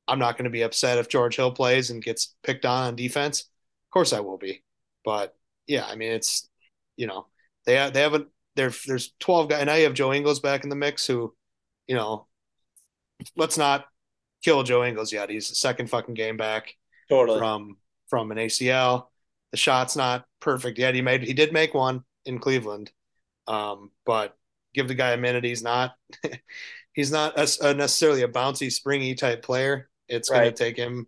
I'm not going to be upset if George Hill plays and gets picked on on defense. Of course I will be. But yeah, I mean it's you know, they have, they haven't there there's 12 guys and I have Joe Ingles back in the mix who, you know, let's not kill Joe Ingles yet. He's the second fucking game back totally from from an ACL. The shot's not perfect yet. He made he did make one in Cleveland. Um, but give the guy a minute. He's not he's not a, a necessarily a bouncy, springy type player. It's right. going to take him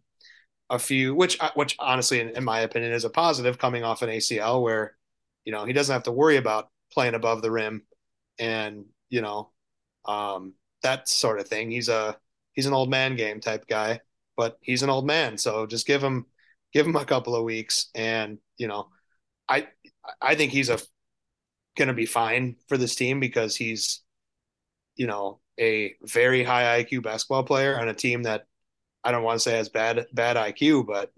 a few, which uh, which honestly, in, in, my opinion, is a positive coming off an ACL where you know he doesn't have to worry about playing above the rim and you know um, that sort of thing. He's a he's an old man game type guy, but he's an old man, so just give him give him a couple of weeks, and you know, I I think he's a going to be fine for this team because he's you know a very high IQ basketball player on a team that I don't want to say has bad bad IQ, but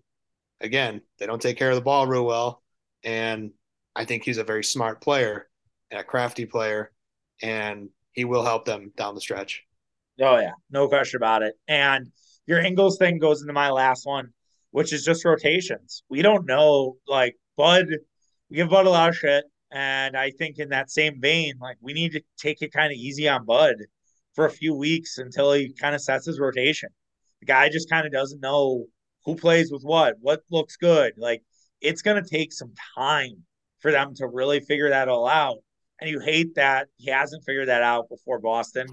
again, they don't take care of the ball real well. And I think he's a very smart player and a crafty player, and he will help them down the stretch. Oh yeah, no question about it. And your Ingles thing goes into my last one, which is just rotations. We don't know, like Bud, we give Bud a lot of shit. And I think in that same vein, like we need to take it kind of easy on Bud for a few weeks until he kind of sets his rotation. The guy just kind of doesn't know who plays with what, what looks good. Like it's going to take some time for them to really figure that all out. And you hate that he hasn't figured that out before Boston.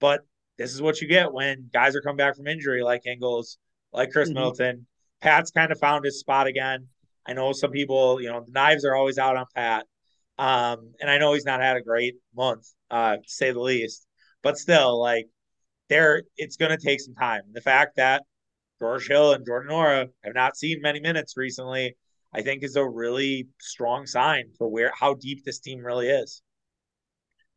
But this is what you get when guys are coming back from injury, like Ingles, like Khris mm-hmm. Middleton. Pat's kind of found his spot again. I know some people, you know, the knives are always out on Pat. Um, and I know he's not had a great month, uh, to say the least. But still, like there it's going to take some time. The fact that George Hill and Jordan Nwora have not seen many minutes recently, I think is a really strong sign for where how deep this team really is.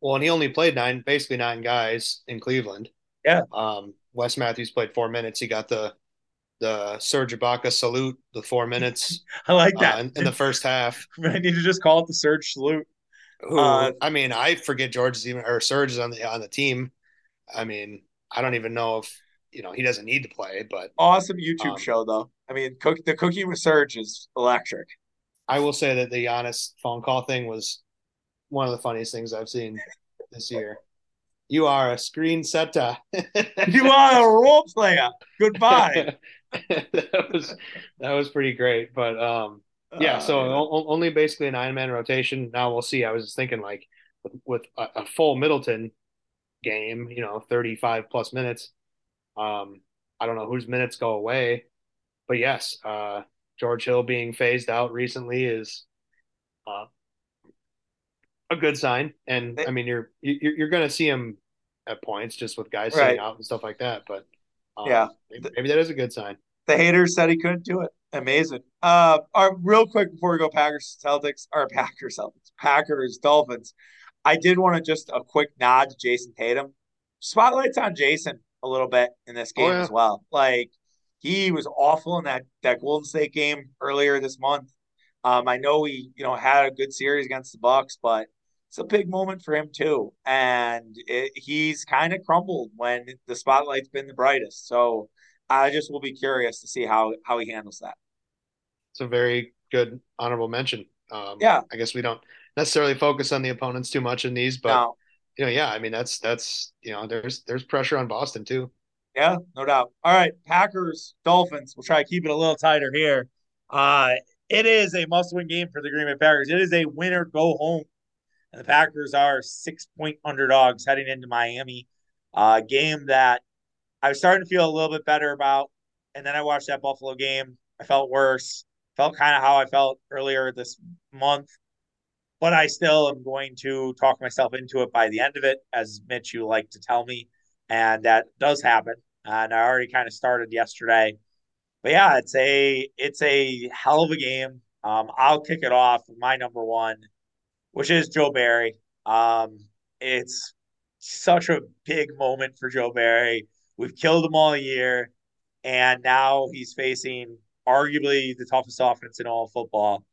Well, and he only played nine, basically nine guys in Cleveland. Yeah. Um, Wes Matthews played four minutes. He got the the Serge Ibaka salute, the four minutes. I like that uh, in, in, the first half. I need to just call it the Serge salute. Who, uh, I mean, I forget George is even or Serge is on the on the team. I mean, I don't even know if you know he doesn't need to play, but awesome YouTube um, show though. I mean, cook, the cookie with Serge is electric. I will say that the Giannis phone call thing was one of the funniest things I've seen this year. You are a screen setter. you are a role player. Goodbye. that was that was pretty great. But um, yeah. So Uh, o- only basically a nine man rotation. Now we'll see. I was just thinking like with, with a, a full Middleton game, you know, thirty five plus minutes. Um, I don't know whose minutes go away, but yes, uh, George Hill being phased out recently is uh, a good sign. And I mean, you're you're, you're going to see him at points just with guys Right. sitting out and stuff like that. But um, Yeah. maybe, maybe that is a good sign. The haters said he couldn't do it. Amazing. Uh, our, real quick before we go Packers Celtics or Packers Celtics Packers Dolphins, I did want to just a quick nod to Jayson Tatum. Spotlights on Jayson a little bit in this Oh, game yeah. as well. Like he was awful in that that Golden State game earlier this month. Um, I know he you know had a good series against the Bucks, but it's a big moment for him too, and it, he's kind of crumbled when the spotlight's been the brightest. So I just will be curious to see how how he handles that. It's a very good honorable mention. Um, Yeah. I guess we don't necessarily focus on the opponents too much in these, but Now, you know, yeah, I mean that's that's you know, there's there's pressure on Boston too. yeah, no doubt. All right, Packers Dolphins. We'll try to keep it a little tighter here. Uh, it is a must-win game for the Green Bay Packers. It is a winner go home, and the Packers are six-point underdogs heading into Miami. Uh, game that I was starting to feel a little bit better about, and then I watched that Buffalo game. I felt worse. Felt kind of how I felt earlier this month. but I still am going to talk myself into it by the end of it, as Mitch, you like to tell me. And that does happen. And I already kind of started yesterday. But yeah, it's a it's a hell of a game. Um, I'll kick it off with my number one, which is Joe Barry. Um, it's such a big moment for Joe Barry. We've killed him all year, and now he's facing arguably the toughest offense in all football.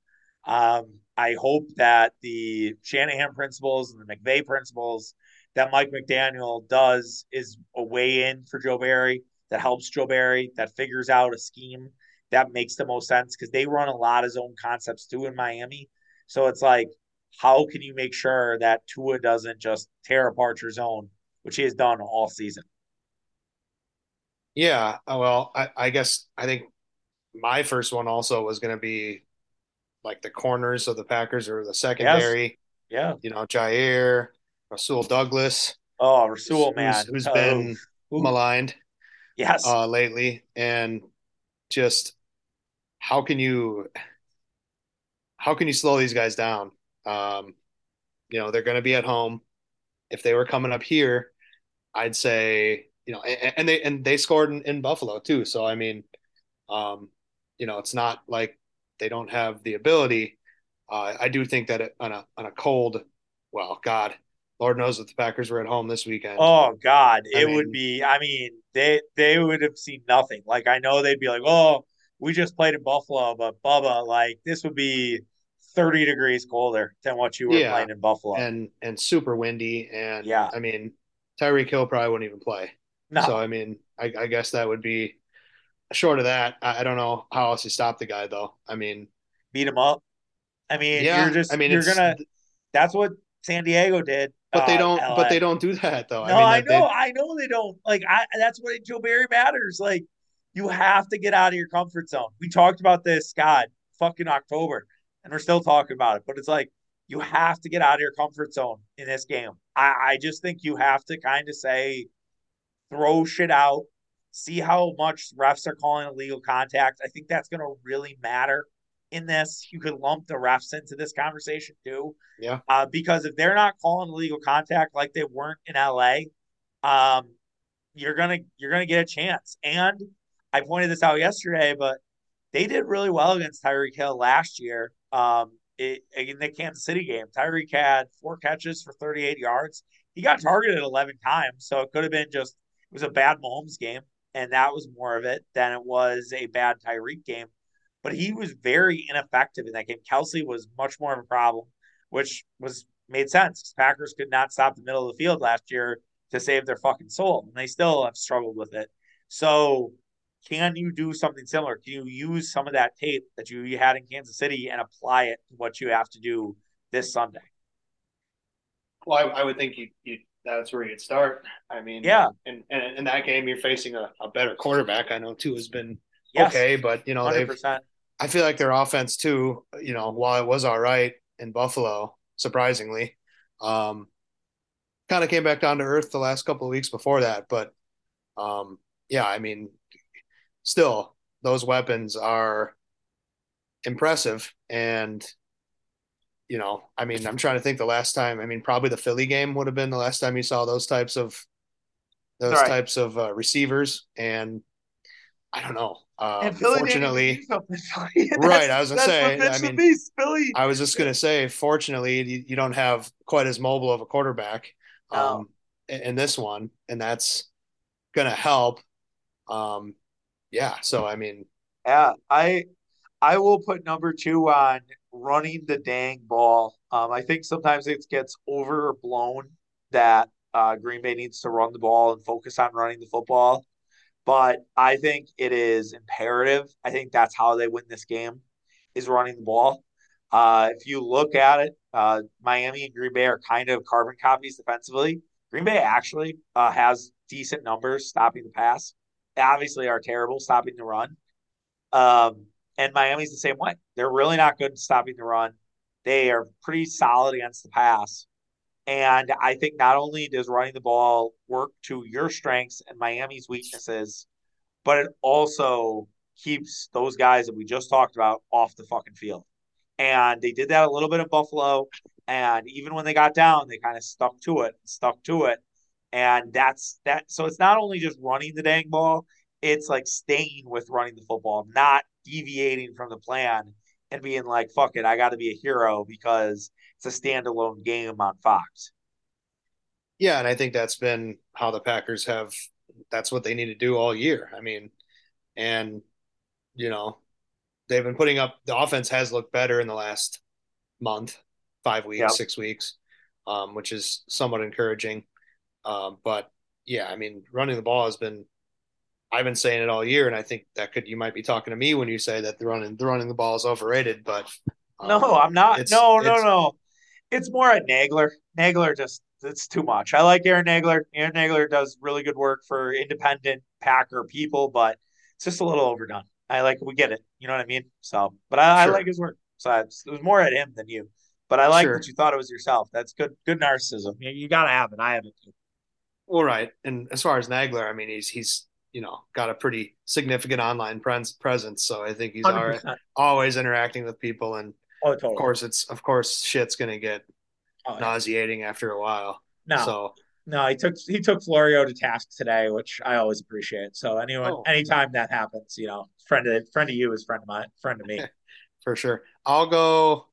Um, I hope that the Shanahan principles and the McVay principles that Mike McDaniel does is a way in for Joe Barry that helps Joe Barry, that figures out a scheme that makes the most sense because they run a lot of zone concepts too in Miami. So it's like, how can you make sure that Tua doesn't just tear apart your zone, which he has done all season? Yeah, uh, well, I, I guess I think my first one also was going to be like the corners of the Packers or the secondary. Yeah. You know, Jaire, Rasul Douglas, Oh, Rasul, who's, man. who's Oh, been ooh. maligned yes. uh, lately, and just how can you how can you slow these guys down? Um, you know, they're going to be at home. If they were coming up here, I'd say you know, and, and they and they scored in, in Buffalo too. So I mean, um, you know, it's not like they don't have the ability. Uh, I do think that it, on a on a cold, well, God, Lord knows if the Packers were at home this weekend. Oh God, I it would be. I mean, they they would have seen nothing. Like I know they'd be like, "Oh, we just played in Buffalo," but Bubba, like this would be thirty degrees colder than what you were Yeah, playing in Buffalo. and and super windy, and Yeah. I mean, Tyreek Hill probably wouldn't even play. No, So I mean, I, I guess that would be short of that. I, I don't know how else you stop the guy though. I mean, beat him up. I mean, yeah, you're just I mean, you're gonna. That's what San Diego did. but they uh, don't, LA. but they don't do that though. No, I mean, I know, I know they don't. Like, I that's what Joe Barry matters. Like, you have to get out of your comfort zone. We talked about this, God, fucking October, and we're still talking about it. But it's like you have to get out of your comfort zone in this game. I, I just think you have to kind of say, throw shit out, see how much refs are calling illegal contact. I think that's going to really matter in this. You could lump the refs into this conversation too. Yeah. Uh, because if they're not calling illegal contact like they weren't in LA, um, you're gonna you're gonna get a chance. And I pointed this out yesterday, but they did really well against Tyreek Hill last year. Um, it, in the Kansas City game, Tyreek had four catches for 38 yards. He got targeted 11 times, so it could have been just was a bad Mahomes game, and that was more of it than it was a bad Tyreek game. But he was very ineffective in that game. Kelce was much more of a problem, which was made sense. Packers could not stop the middle of the field last year to save their fucking soul, and they still have struggled with it. So, can you do something similar? Can you use some of that tape that you had in Kansas City and apply it to what you have to do this Sunday? Well, I, I would think you you that's where you'd start. I mean, Yeah. and, and in that game, you're facing a, a better quarterback. I know Tua has been Yes. okay, but you know they've. I feel like their offense too. You know, while it was all right in Buffalo, surprisingly, um, kind of came back down to earth the last couple of weeks before that. But um, yeah, I mean, still those weapons are impressive and you know, I mean, I'm trying to think the last time. I mean, probably the Philly game would have been the last time you saw those types of those Right. types of uh, receivers, and I don't know. Uh, And Philly fortunately, even do something. Philly. Right, I was gonna say, I mean, beast, Philly. I was just gonna say, fortunately, you, you don't have quite as mobile of a quarterback No. um, in, in this one, and that's gonna help. Um, yeah. So I mean, Yeah, I I will put number two on running the dang ball. Um, I think sometimes it gets overblown that uh, Green Bay needs to run the ball and focus on running the football. But I think it is imperative. I think that's how they win this game is running the ball. Uh, if you look at it, uh, Miami and Green Bay are kind of carbon copies defensively. Green Bay actually uh, has decent numbers stopping the pass. They obviously are terrible stopping the run. Um, and Miami's the same way. They're really not good at stopping the run. They are pretty solid against the pass. And I think not only does running the ball work to your strengths and Miami's weaknesses, but it also keeps those guys that we just talked about off the fucking field. And they did that a little bit in Buffalo. And even when they got down, they kind of stuck to it, stuck to it. And that's that. So it's not only just running the dang ball, it's like staying with running the football, not deviating from the plan and being like, fuck it, I got to be a hero because it's a standalone game on Fox. yeah, and I think that's been how the Packers have. That's what they need to do all year. I mean, and you know, they've been putting up. The offense has looked better in the last month, five weeks, Yep. six weeks, um, which is somewhat encouraging. Um, but yeah, I mean, running the ball has been. I've been saying it all year, and I think that could you might be talking to me when you say that the running the running the ball is overrated. But um, No, I'm not. it's- No, no, it's- no. It's more at Nagler. Nagler just it's too much. I like Aaron Nagler. Aaron Nagler does really good work for independent Packer people, but it's just a little overdone. I like we get it. You know what I mean? So, but I, Sure. I like his work. So it's, it was more at him than you. But I like Sure. that you thought it was yourself. That's good. Good narcissism. You, you gotta have it. I have it too. Well, right. And as far as Nagler, I mean, he's he's you know got a pretty significant online presence, so I think he's all right, 100%. always interacting with people, and Oh, totally. of course, it's of course shit's gonna get Oh, yeah. nauseating after a while. No, So no, he took he took Florio to task today, which I always appreciate. So anyone, Oh. anytime that happens, you know, friend of friend of you is friend of mine, friend of me. for sure, I'll go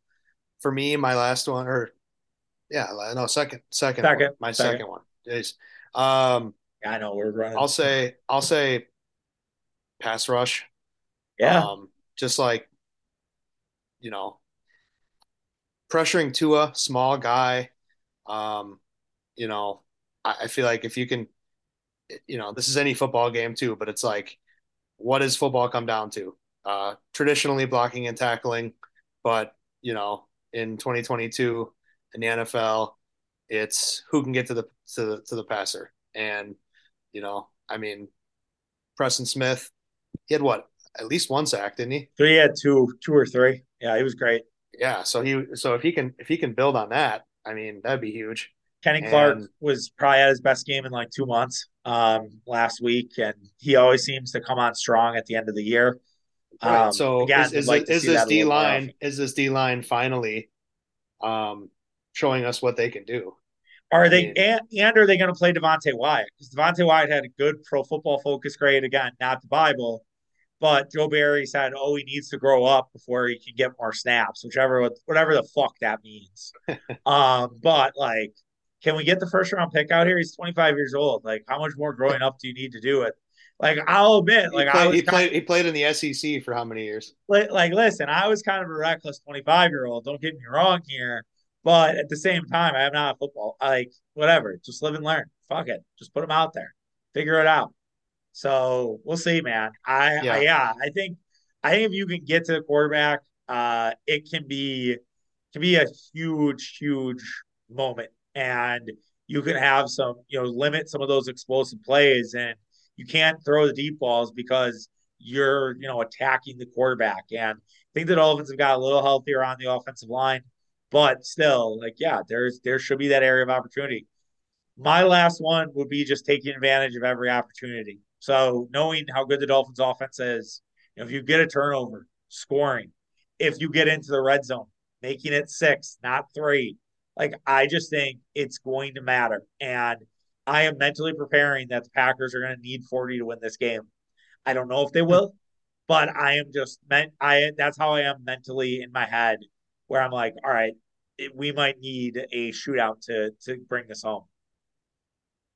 for me. My last one, or yeah, no, second, second, Second, one, my second. second one is. Um, I know we're running. I'll say, I'll say, pass rush. yeah, Um, just like, you know, pressuring Tua, small guy. Um, you know, I, I feel like if you can, you know, this is any football game too, but it's like, what does football come down to? Uh, traditionally blocking and tackling, but you know, in 2022 in the NFL, it's who can get to the to the to the passer. And you know, I mean, Preston Smith, he had what at least one sack, didn't he? so he had two, two or three. Yeah, he was great. Yeah, so he so if he can if he can build on that, I mean, that'd be huge. Kenny Clark And- was probably at his best game in like two months um, last week, and he always seems to come on strong at the end of the year. Right. Um, so again, is, is, like is this D line is this D line finally um showing us what they can do? Are they and, and are they going to play Devonte Wyatt? Because Devonte Wyatt had a good pro football focus grade again, not the Bible, but Joe Barry said, "Oh, he needs to grow up before he can get more snaps," whichever whatever the fuck that means. um, but like, can we get the first round pick out here? He's 25 years old. Like, how much more growing up do you need to do it? Like, I'll admit, like he I played, was he played he played in the SEC for how many years? like, like, listen, I was kind of a reckless 25 year old. Don't get me wrong here. But at the same time, I'm not a football. Like, whatever. Just live and learn. Fuck it. Just put them out there. Figure it out. So we'll see, man. I, Yeah. I yeah, I think I think if you can get to the quarterback, uh, it can be can be a huge, huge moment. And you can have some, you know, limit some of those explosive plays and you can't throw the deep balls because you're, you know, attacking the quarterback. And I think the Dolphins have got a little healthier on the offensive line, but still, like, yeah, there's there should be that area of opportunity. My last one would be just taking advantage of every opportunity. So knowing how good the Dolphins offense is, you know, if you get a turnover, scoring. If you get into the red zone, making it six, not three. Like I just think it's going to matter. And I am mentally preparing that the Packers are going to need 40 to win this game. I don't know if they will, but I am just meant I that's how I am mentally in my head where I'm like, all right, it, we might need a shootout to to bring this home.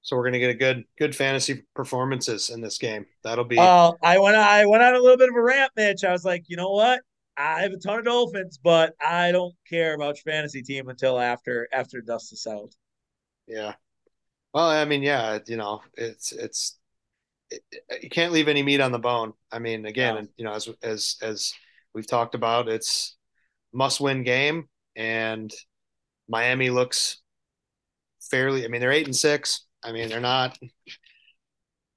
So we're gonna get a good good fantasy performances in this game. That'll be. Uh, I went I went on a little bit of a rant, Mitch. I was like, you know what? I have a ton of Dolphins, but I don't care about your fantasy team until after after dust is settled. Yeah. Well, I mean, yeah, you know, it's it's it, you can't leave any meat on the bone. I mean, again, no. you know, as as as we've talked about, it's must win game, and Miami looks fairly. I mean, they're eight and six. I mean, they're not.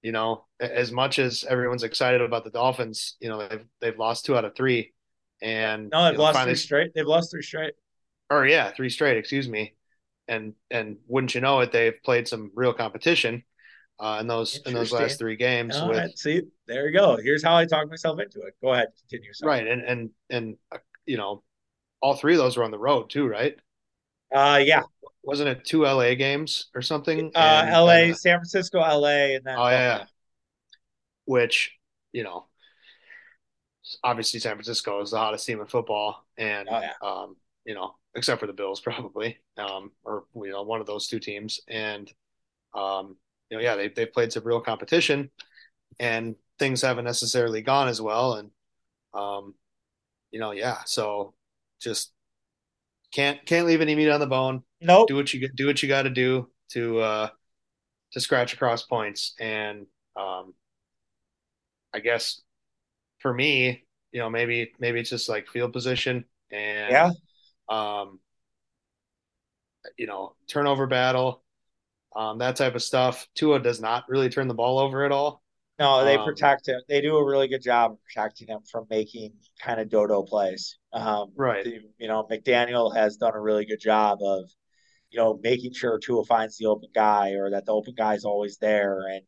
You know, as much as everyone's excited about the Dolphins, you know, they've they've lost two out of three, and no, they've you know, lost finally, three straight. They've lost three straight. Or yeah, three straight. Excuse me. And and wouldn't you know it, they've played some real competition uh, in those in those last three games. All with, right. See, there you go. Here's how I talk myself into it. Go ahead, continue. Sorry. Right, and and and uh, you know, all three of those were on the road too, right? Uh, yeah. Wasn't it two LA games or something? Uh, and, LA, uh, San Francisco, LA, and then oh yeah, which you know, obviously San Francisco is the hottest team in football, and oh, yeah. um, you know, except for the Bills probably, um, or you know, one of those two teams, and um, you know, yeah, they they've played some real competition, and things haven't necessarily gone as well, and um, you know, yeah, so just can't can't leave any meat on the bone. No, nope. do what you do what you got to do to uh to scratch across points, and um, I guess for me, you know, maybe maybe it's just like field position and yeah, um, you know, turnover battle um, that type of stuff. Tua does not really turn the ball over at all. No, they um, protect him. They do a really good job of protecting him from making kind of dodo plays. Um, right. The, you know, McDaniel has done a really good job of, you know, making sure Tua finds the open guy or that the open guy is always there. And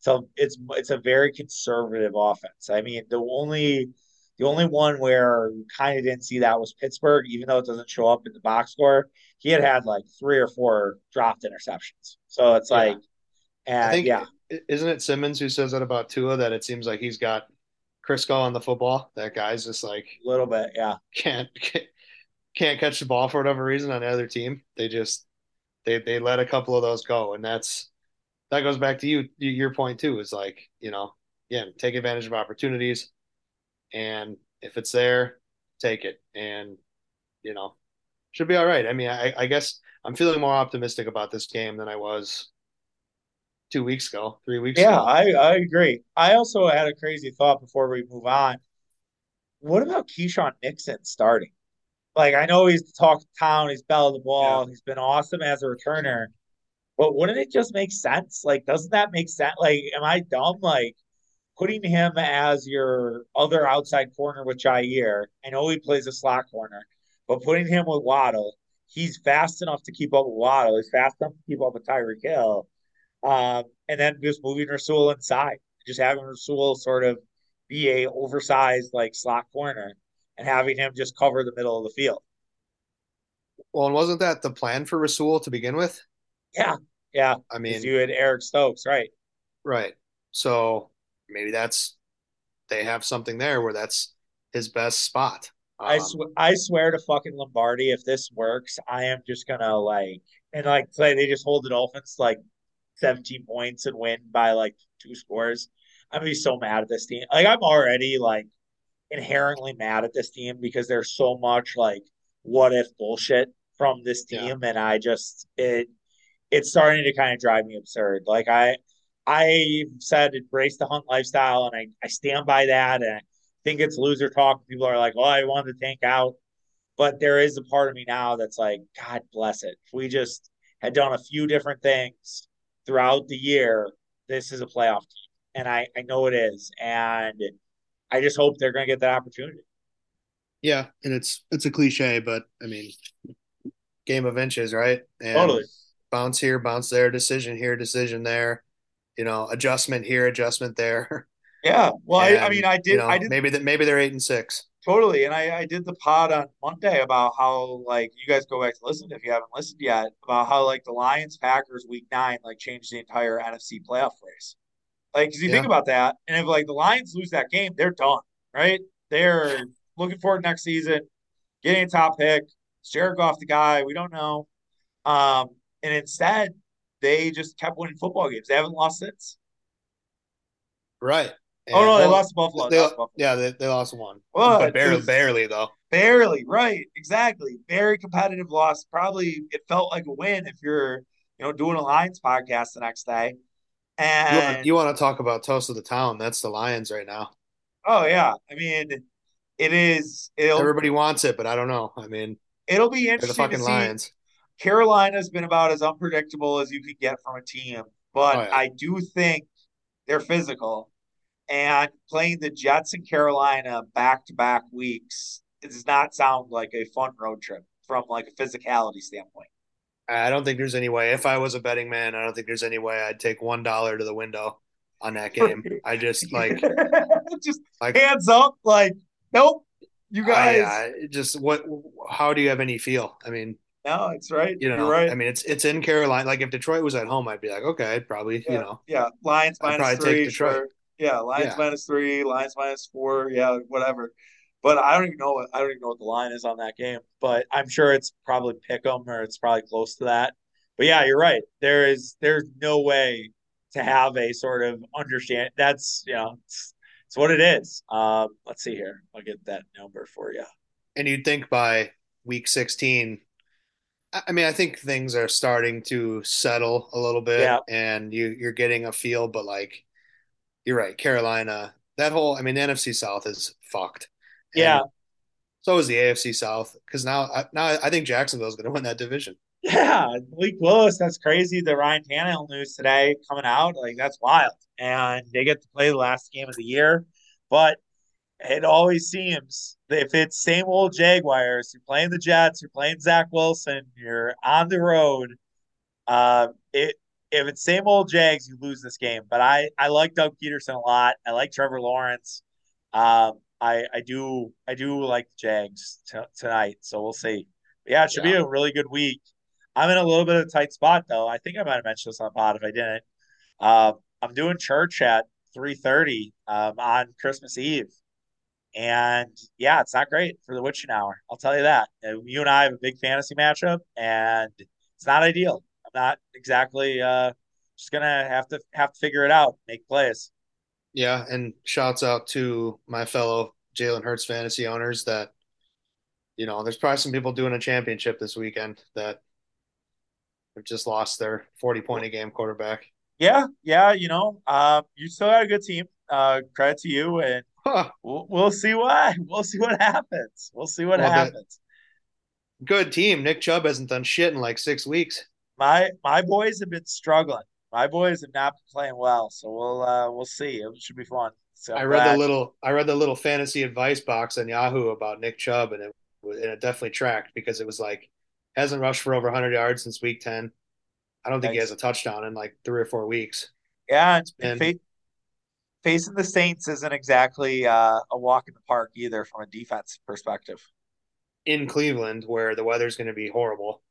so it's it's a very conservative offense. I mean, the only the only one where you kind of didn't see that was Pittsburgh, even though it doesn't show up in the box score. He had had like three or four dropped interceptions. So it's like, yeah. and think, yeah. Isn't it Simmons who says that about Tua that it seems like he's got Crisco on the football? That guy's just like a little bit, yeah. Can't can't catch the ball for whatever reason on the other team. They just they they let a couple of those go, and that's that goes back to you your point too. Is like you know, yeah, take advantage of opportunities and if it's there, take it, and you know, should be all right. I mean, I, I guess I'm feeling more optimistic about this game than I was two weeks ago, three weeks yeah, ago. I, I agree. I also had a crazy thought before we move on. What about Keisean Nixon starting? Like, I know he's the talked town, he's bell of the ball, yeah. he's been awesome as a returner, but wouldn't it just make sense? Like, doesn't that make sense? Like, am I dumb? Like, putting him as your other outside corner with Jaire. I know he plays a slot corner, but putting him with Waddle, he's fast enough to keep up with Waddle. He's fast enough to keep up with Tyreek Hill. Um, and then just moving Rasul inside, just having Rasul sort of be a oversized like slot corner and having him just cover the middle of the field. Well, and wasn't that the plan for Rasul to begin with? Yeah, yeah. I mean, you had Eric Stokes, right? Right. So maybe that's they have something there where that's his best spot. Um, I sw- I swear to fucking Lombardi, if this works, I am just gonna like and like say they just hold the Dolphins like 17 points and win by like two scores. I'm gonna be so mad at this team. Like I'm already like inherently mad at this team because there's so much like what if bullshit from this team, yeah. and I just it it's starting to kind of drive me absurd. Like I I said embrace the hunt lifestyle, and I, I stand by that. And I think it's loser talk. People are like, "Oh, I wanted to tank out," but there is a part of me now that's like, "God bless it." If we just had done a few different things throughout the year, this is a playoff team. And I, I know it is. And I just hope they're going to get that opportunity. Yeah. And it's, it's a cliche, but I mean, game of inches, right? And totally. Bounce here, bounce there, decision here, decision there, you know, adjustment here, adjustment there. Yeah. Well, and, I, I, mean, I did, you know, I did maybe that maybe they're eight and six. Totally. And I, I did the pod on Monday about how like you guys go back to listen if you haven't listened yet about how like the Lions Packers week nine like changed the entire NFC playoff race. Like, cause you yeah. think about that, and if like the Lions lose that game, they're done, right? They're looking forward next season, getting a top pick, Jared Goff the guy, we don't know. Um, and instead they just kept winning football games. They haven't lost since. Right. And, oh no, they lost to Buffalo. They, Buffalo. Yeah, they, they lost one, well, but barely, was, barely though. Barely, right? Exactly. Very competitive loss. Probably it felt like a win if you're, you know, doing a Lions podcast the next day. And you want, you want to talk about toast of the town? That's the Lions right now. Oh yeah, I mean, it is. Everybody wants it, but I don't know. I mean, it'll be interesting. The fucking Lions. Carolina's been about as unpredictable as you could get from a team, but oh, yeah. I do think they're physical and playing the Jets in Carolina back to back weeks it does not sound like a fun road trip from like a physicality standpoint. I don't think there's any way. If I was a betting man, I don't think there's any way I'd take one dollar to the window on that game. I just like just like hands up, like nope. You guys, I, I just what? How do you have any feel? I mean, no, it's right. You know, You're right. I mean, it's it's in Carolina. Like if Detroit was at home, I'd be like, okay, I'd probably, yeah, you know, yeah, Lions minus three. Sure. Yeah, Lions yeah. minus three, Lions minus four. Yeah, whatever. But I don't even know. What, I don't even know what the line is on that game. But I'm sure it's probably pick 'em or it's probably close to that. But yeah, you're right. There is there's no way to have a sort of understand. That's you know, it's, it's what it is. Um, let's see here. I'll get that number for you. And you'd think by week 16 I mean, I think things are starting to settle a little bit, yeah. and you you're getting a feel. But like, you're right, Carolina. That whole, I mean, the NFC South is fucked. Yeah. so is the AFC South because now, now I think Jacksonville's going to win that division. Yeah, Malik Willis. That's crazy. The Ryan Tannehill news today coming out, like that's wild, and they get to play the last game of the year. But it always seems if it's same old Jaguars, you're playing the Jets, you're playing Zach Wilson, you're on the road. Uh, it if it's same old Jags, you lose this game. But I I like Doug Pederson a lot. I like Trevor Lawrence. Um, I I do I do like the Jags t- tonight. So we'll see. But yeah, it should yeah. be a really good week. I'm in a little bit of a tight spot though. I think I might have mentioned this on pod if I didn't. Uh, I'm doing church at 3:30 um, on Christmas Eve, and yeah, it's not great for the witching hour. I'll tell you that. You and I have a big fantasy matchup, and it's not ideal not exactly uh, just gonna have to have to figure it out, make plays. Yeah, and shouts out to my fellow Jalen Hurts fantasy owners that you know, there's probably some people doing a championship this weekend that have just lost their 40 point a game quarterback. Yeah, yeah, you know, uh, you still got a good team. Uh, credit to you, and huh. we'll, we'll see why. We'll see what happens. We'll see what happens. Good team. Nick Chubb hasn't done shit in like six weeks my my boys have been struggling. My boys have not been playing well, so we'll uh, we'll see. It should be fun. So I read the little I read the little fantasy advice box on Yahoo about Nick Chubb, and it and it definitely tracked because it was like hasn't rushed for over 100 yards since week 10. I don't think nice. he has a touchdown in like three or four weeks. Yeah, and fa- facing the Saints isn't exactly uh, a walk in the park either from a defense perspective. In Cleveland, where the weather's going to be horrible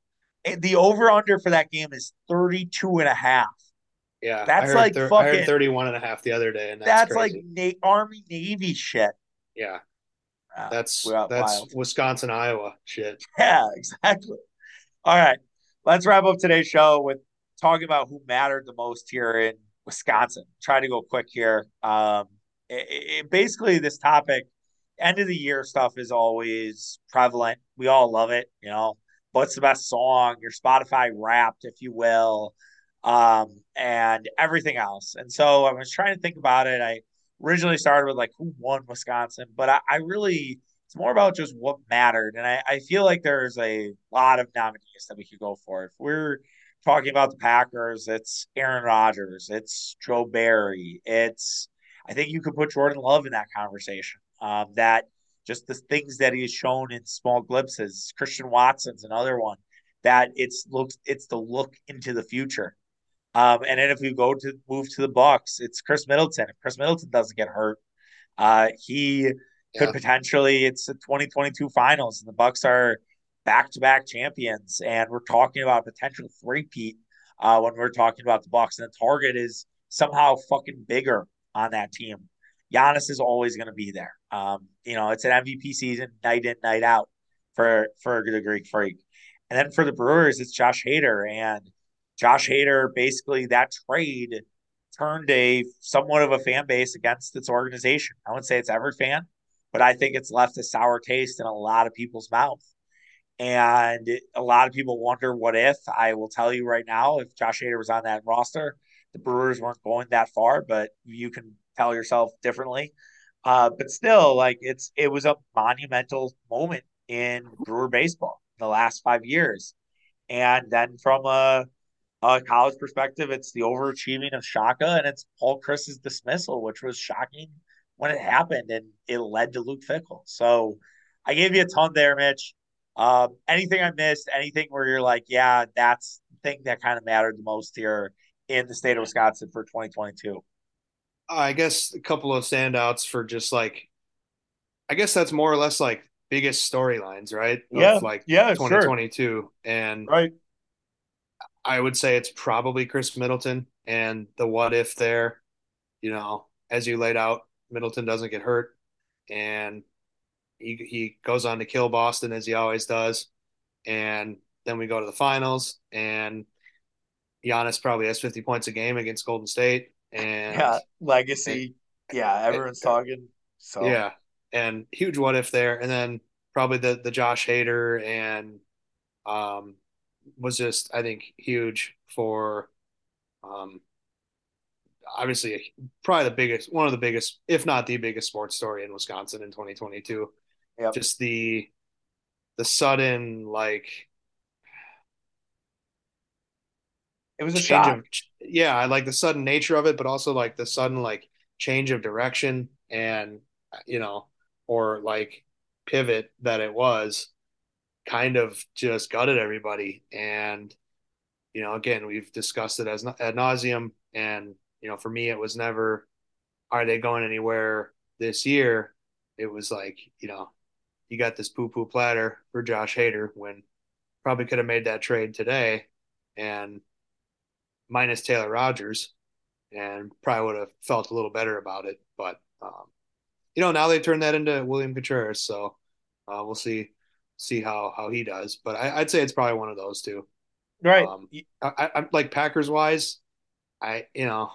the over under for that game is 32 and a half. Yeah. That's like thir- fucking, I heard 31 and a half the other day. And that's, that's like Na- Army Navy shit. Yeah. Uh, that's that's wild. Wisconsin, Iowa shit. Yeah, exactly. All right. Let's wrap up today's show with talking about who mattered the most here in Wisconsin. Try to go quick here. Um, it, it, basically, this topic, end of the year stuff is always prevalent. We all love it, you know what's the best song, your Spotify wrapped, if you will, um, and everything else. And so I was trying to think about it. I originally started with like who won Wisconsin, but I, I really it's more about just what mattered. And I, I feel like there's a lot of nominees that we could go for. If we're talking about the Packers, it's Aaron Rodgers, it's Joe Barry, it's I think you could put Jordan Love in that conversation. Um, that just the things that he has shown in small glimpses. Christian Watson's another one that it's looks it's the look into the future. Um, and then if we go to move to the Bucks, it's Khris Middleton. If Khris Middleton doesn't get hurt, uh, he could potentially. It's the 2022 finals, and the Bucks are back-to-back champions, and we're talking about potential three-peat uh, when we're talking about the Bucks. And the target is somehow fucking bigger on that team. Giannis is always going to be there. Um, you know, it's an MVP season, night in, night out for for the Greek Freak. And then for the Brewers, it's Josh Hader, and Josh Hader basically that trade turned a somewhat of a fan base against its organization. I wouldn't say it's every fan, but I think it's left a sour taste in a lot of people's mouth. And a lot of people wonder what if. I will tell you right now, if Josh Hader was on that roster, the Brewers weren't going that far, but you can tell yourself differently. Uh, but still, like it's it was a monumental moment in Brewer baseball in the last five years. And then from a a college perspective, it's the overachieving of Shaka and it's Paul Chryst's dismissal, which was shocking when it happened and it led to Luke Fickell. So I gave you a ton there, Mitch. Um, anything I missed, anything where you're like, yeah, that's the thing that kind of mattered the most here in the state of Wisconsin for 2022? I guess a couple of standouts for just like, I guess that's more or less like biggest storylines, right? Yeah. Of like yeah, 2022. Sure. And right I would say it's probably Khris Middleton and the what if there. You know, as you laid out, Middleton doesn't get hurt, and he he goes on to kill Boston as he always does, and then we go to the finals, and Giannis probably has 50 points a game against Golden State, and yeah, legacy, and, yeah, everyone's and, talking. So yeah, and huge what if there, and then probably the the Josh Hader and um was just I think huge for um, obviously probably the biggest one of the biggest if not the biggest sports story in Wisconsin in 2022 yep. just the the sudden like it was a change shock. of yeah I like the sudden nature of it but also like the sudden like change of direction and you know or like pivot that it was kind of just gutted everybody. And, you know, again, we've discussed it as ad nauseum. And, you know, for me, it was never, are they going anywhere this year? It was like, you know, you got this poo poo platter for Josh Hader when probably could have made that trade today and minus Taylor Rogers and probably would have felt a little better about it. But, um, you know, now they turned that into William Contreras. So uh, we'll see see how how he does. But I, would say it's probably one of those two. Right. Um, I, I like Packers wise. I you know,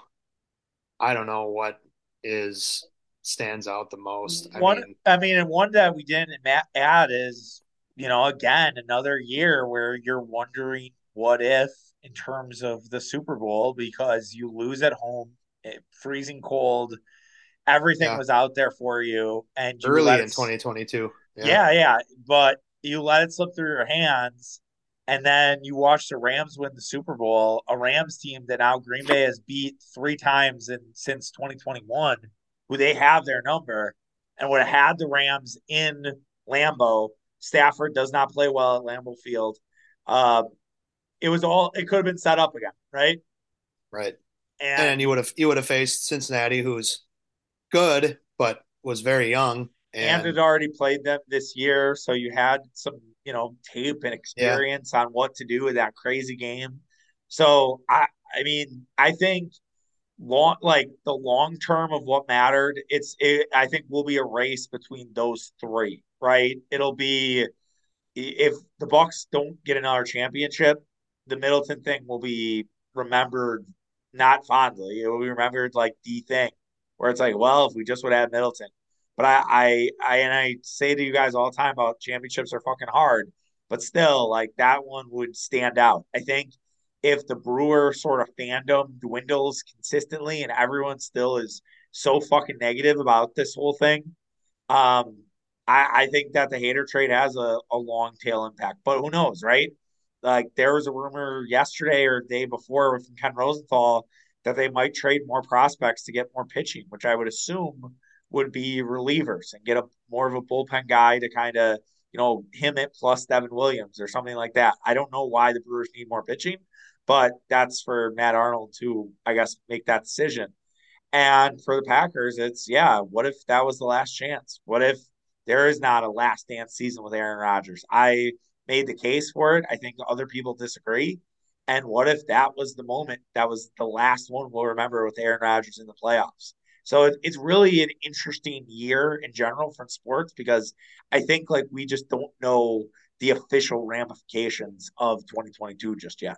I don't know what is stands out the most. I one, mean, I mean, and one that we didn't add is you know again another year where you're wondering what if in terms of the Super Bowl because you lose at home, eh, freezing cold. Everything yeah. was out there for you, and you early in 2022. Yeah. yeah, yeah, but you let it slip through your hands, and then you watch the Rams win the Super Bowl, a Rams team that now Green Bay has beat three times in since 2021, who they have their number, and would have had the Rams in Lambeau. Stafford does not play well at Lambeau Field. Uh, it was all it could have been set up again, right? Right. And, and you would have you would have faced Cincinnati, who's good but was very young and, and had already played them this year, so you had some, you know, tape and experience yeah. on what to do with that crazy game. So I, I mean, I think long, like the long term of what mattered, it's, it, I think will be a race between those three, right? It'll be if the bucks don't get another championship, the Middleton thing will be remembered not fondly. It will be remembered like the thing where it's like, well, if we just would have Middleton, but I, I, I, and I say to you guys all the time about championships are fucking hard, but still, like that one would stand out. I think if the Brewer sort of fandom dwindles consistently and everyone still is so fucking negative about this whole thing, um, I, I think that the Hader trade has a, a long tail impact. But who knows, right? Like there was a rumor yesterday or day before from Ken Rosenthal that they might trade more prospects to get more pitching, which I would assume would be relievers and get a more of a bullpen guy to kind of you know him it plus Devin Williams or something like that. I don't know why the Brewers need more pitching, but that's for Matt Arnold to I guess make that decision. And for the Packers, it's yeah, what if that was the last chance? What if there is not a last dance season with Aaron Rodgers? I made the case for it. I think other people disagree. And what if that was the moment? That was the last one we'll remember with Aaron Rodgers in the playoffs. So it's really an interesting year in general for sports because I think like we just don't know the official ramifications of 2022 just yet.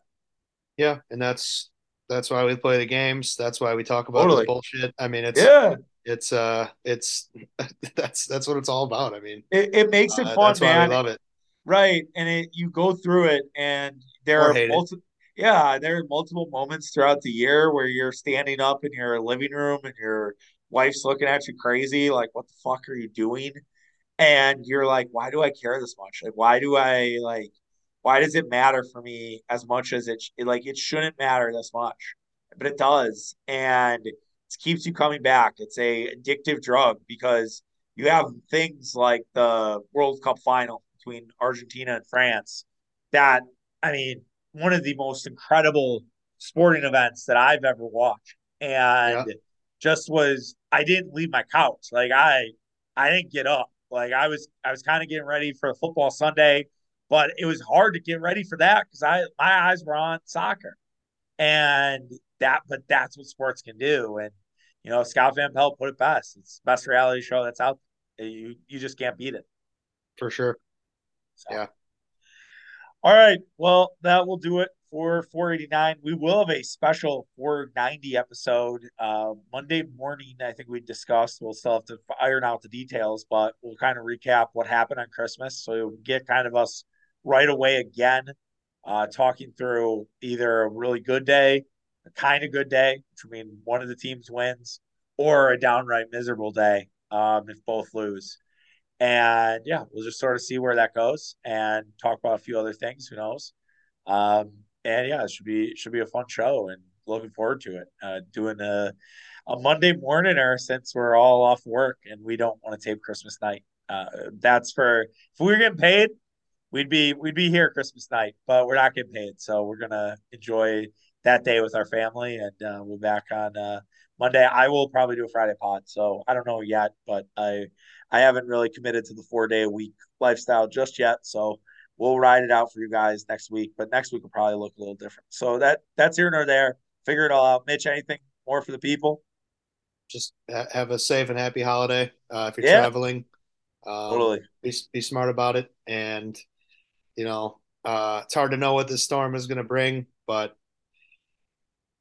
Yeah, and that's that's why we play the games. That's why we talk about totally. this bullshit. I mean, it's yeah, it's uh, it's that's that's what it's all about. I mean, it, it makes it uh, fun, that's man. Why we love it, right? And it you go through it, and there or are multiple. Yeah, there are multiple moments throughout the year where you're standing up in your living room and your wife's looking at you crazy, like, "What the fuck are you doing?" And you're like, "Why do I care this much? Like, why do I like?" why does it matter for me as much as it, it like it shouldn't matter this much but it does and it keeps you coming back it's a addictive drug because you have things like the world cup final between argentina and france that i mean one of the most incredible sporting events that i've ever watched and yeah. just was i didn't leave my couch like i i didn't get up like i was i was kind of getting ready for football sunday but it was hard to get ready for that because I my eyes were on soccer, and that. But that's what sports can do, and you know Scott Van Pelt put it best. It's the best reality show that's out. You you just can't beat it. For sure. So. Yeah. All right. Well, that will do it for 489. We will have a special 490 episode uh, Monday morning. I think we discussed. We'll still have to iron out the details, but we'll kind of recap what happened on Christmas. So you'll get kind of us right away again, uh, talking through either a really good day, a kind of good day, which would mean one of the teams wins, or a downright miserable day um, if both lose. And yeah, we'll just sort of see where that goes and talk about a few other things. Who knows? Um, and yeah, it should be should be a fun show and looking forward to it. Uh, doing a a Monday morninger since we're all off work and we don't want to tape Christmas night. Uh, that's for if we were getting paid, we'd be we'd be here Christmas night, but we're not getting paid, so we're gonna enjoy that day with our family, and uh, we'll be back on uh, Monday. I will probably do a Friday pod, so I don't know yet, but I I haven't really committed to the four day a week lifestyle just yet, so we'll ride it out for you guys next week. But next week will probably look a little different. So that that's here nor there. Figure it all out. Mitch, anything more for the people? Just have a safe and happy holiday uh, if you're yeah. traveling. Um, totally. Be, be smart about it and you know, uh, it's hard to know what this storm is going to bring, but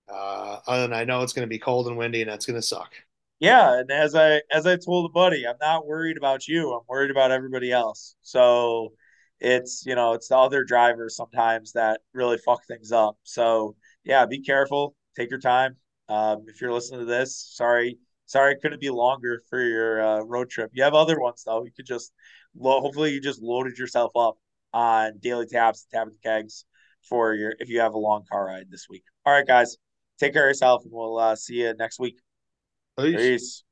uh, other than I know it's going to be cold and windy and that's going to suck. Yeah, and as I as I told a buddy, I'm not worried about you. I'm worried about everybody else. So it's you know it's the other drivers sometimes that really fuck things up. So yeah, be careful. Take your time. Um, if you're listening to this, sorry, sorry, couldn't be longer for your uh, road trip. You have other ones though. You could just hopefully you just loaded yourself up on daily taps, tapping kegs for your if you have a long car ride this week. All right, guys, take care of yourself, and we'll uh, see you next week. É isso. É isso.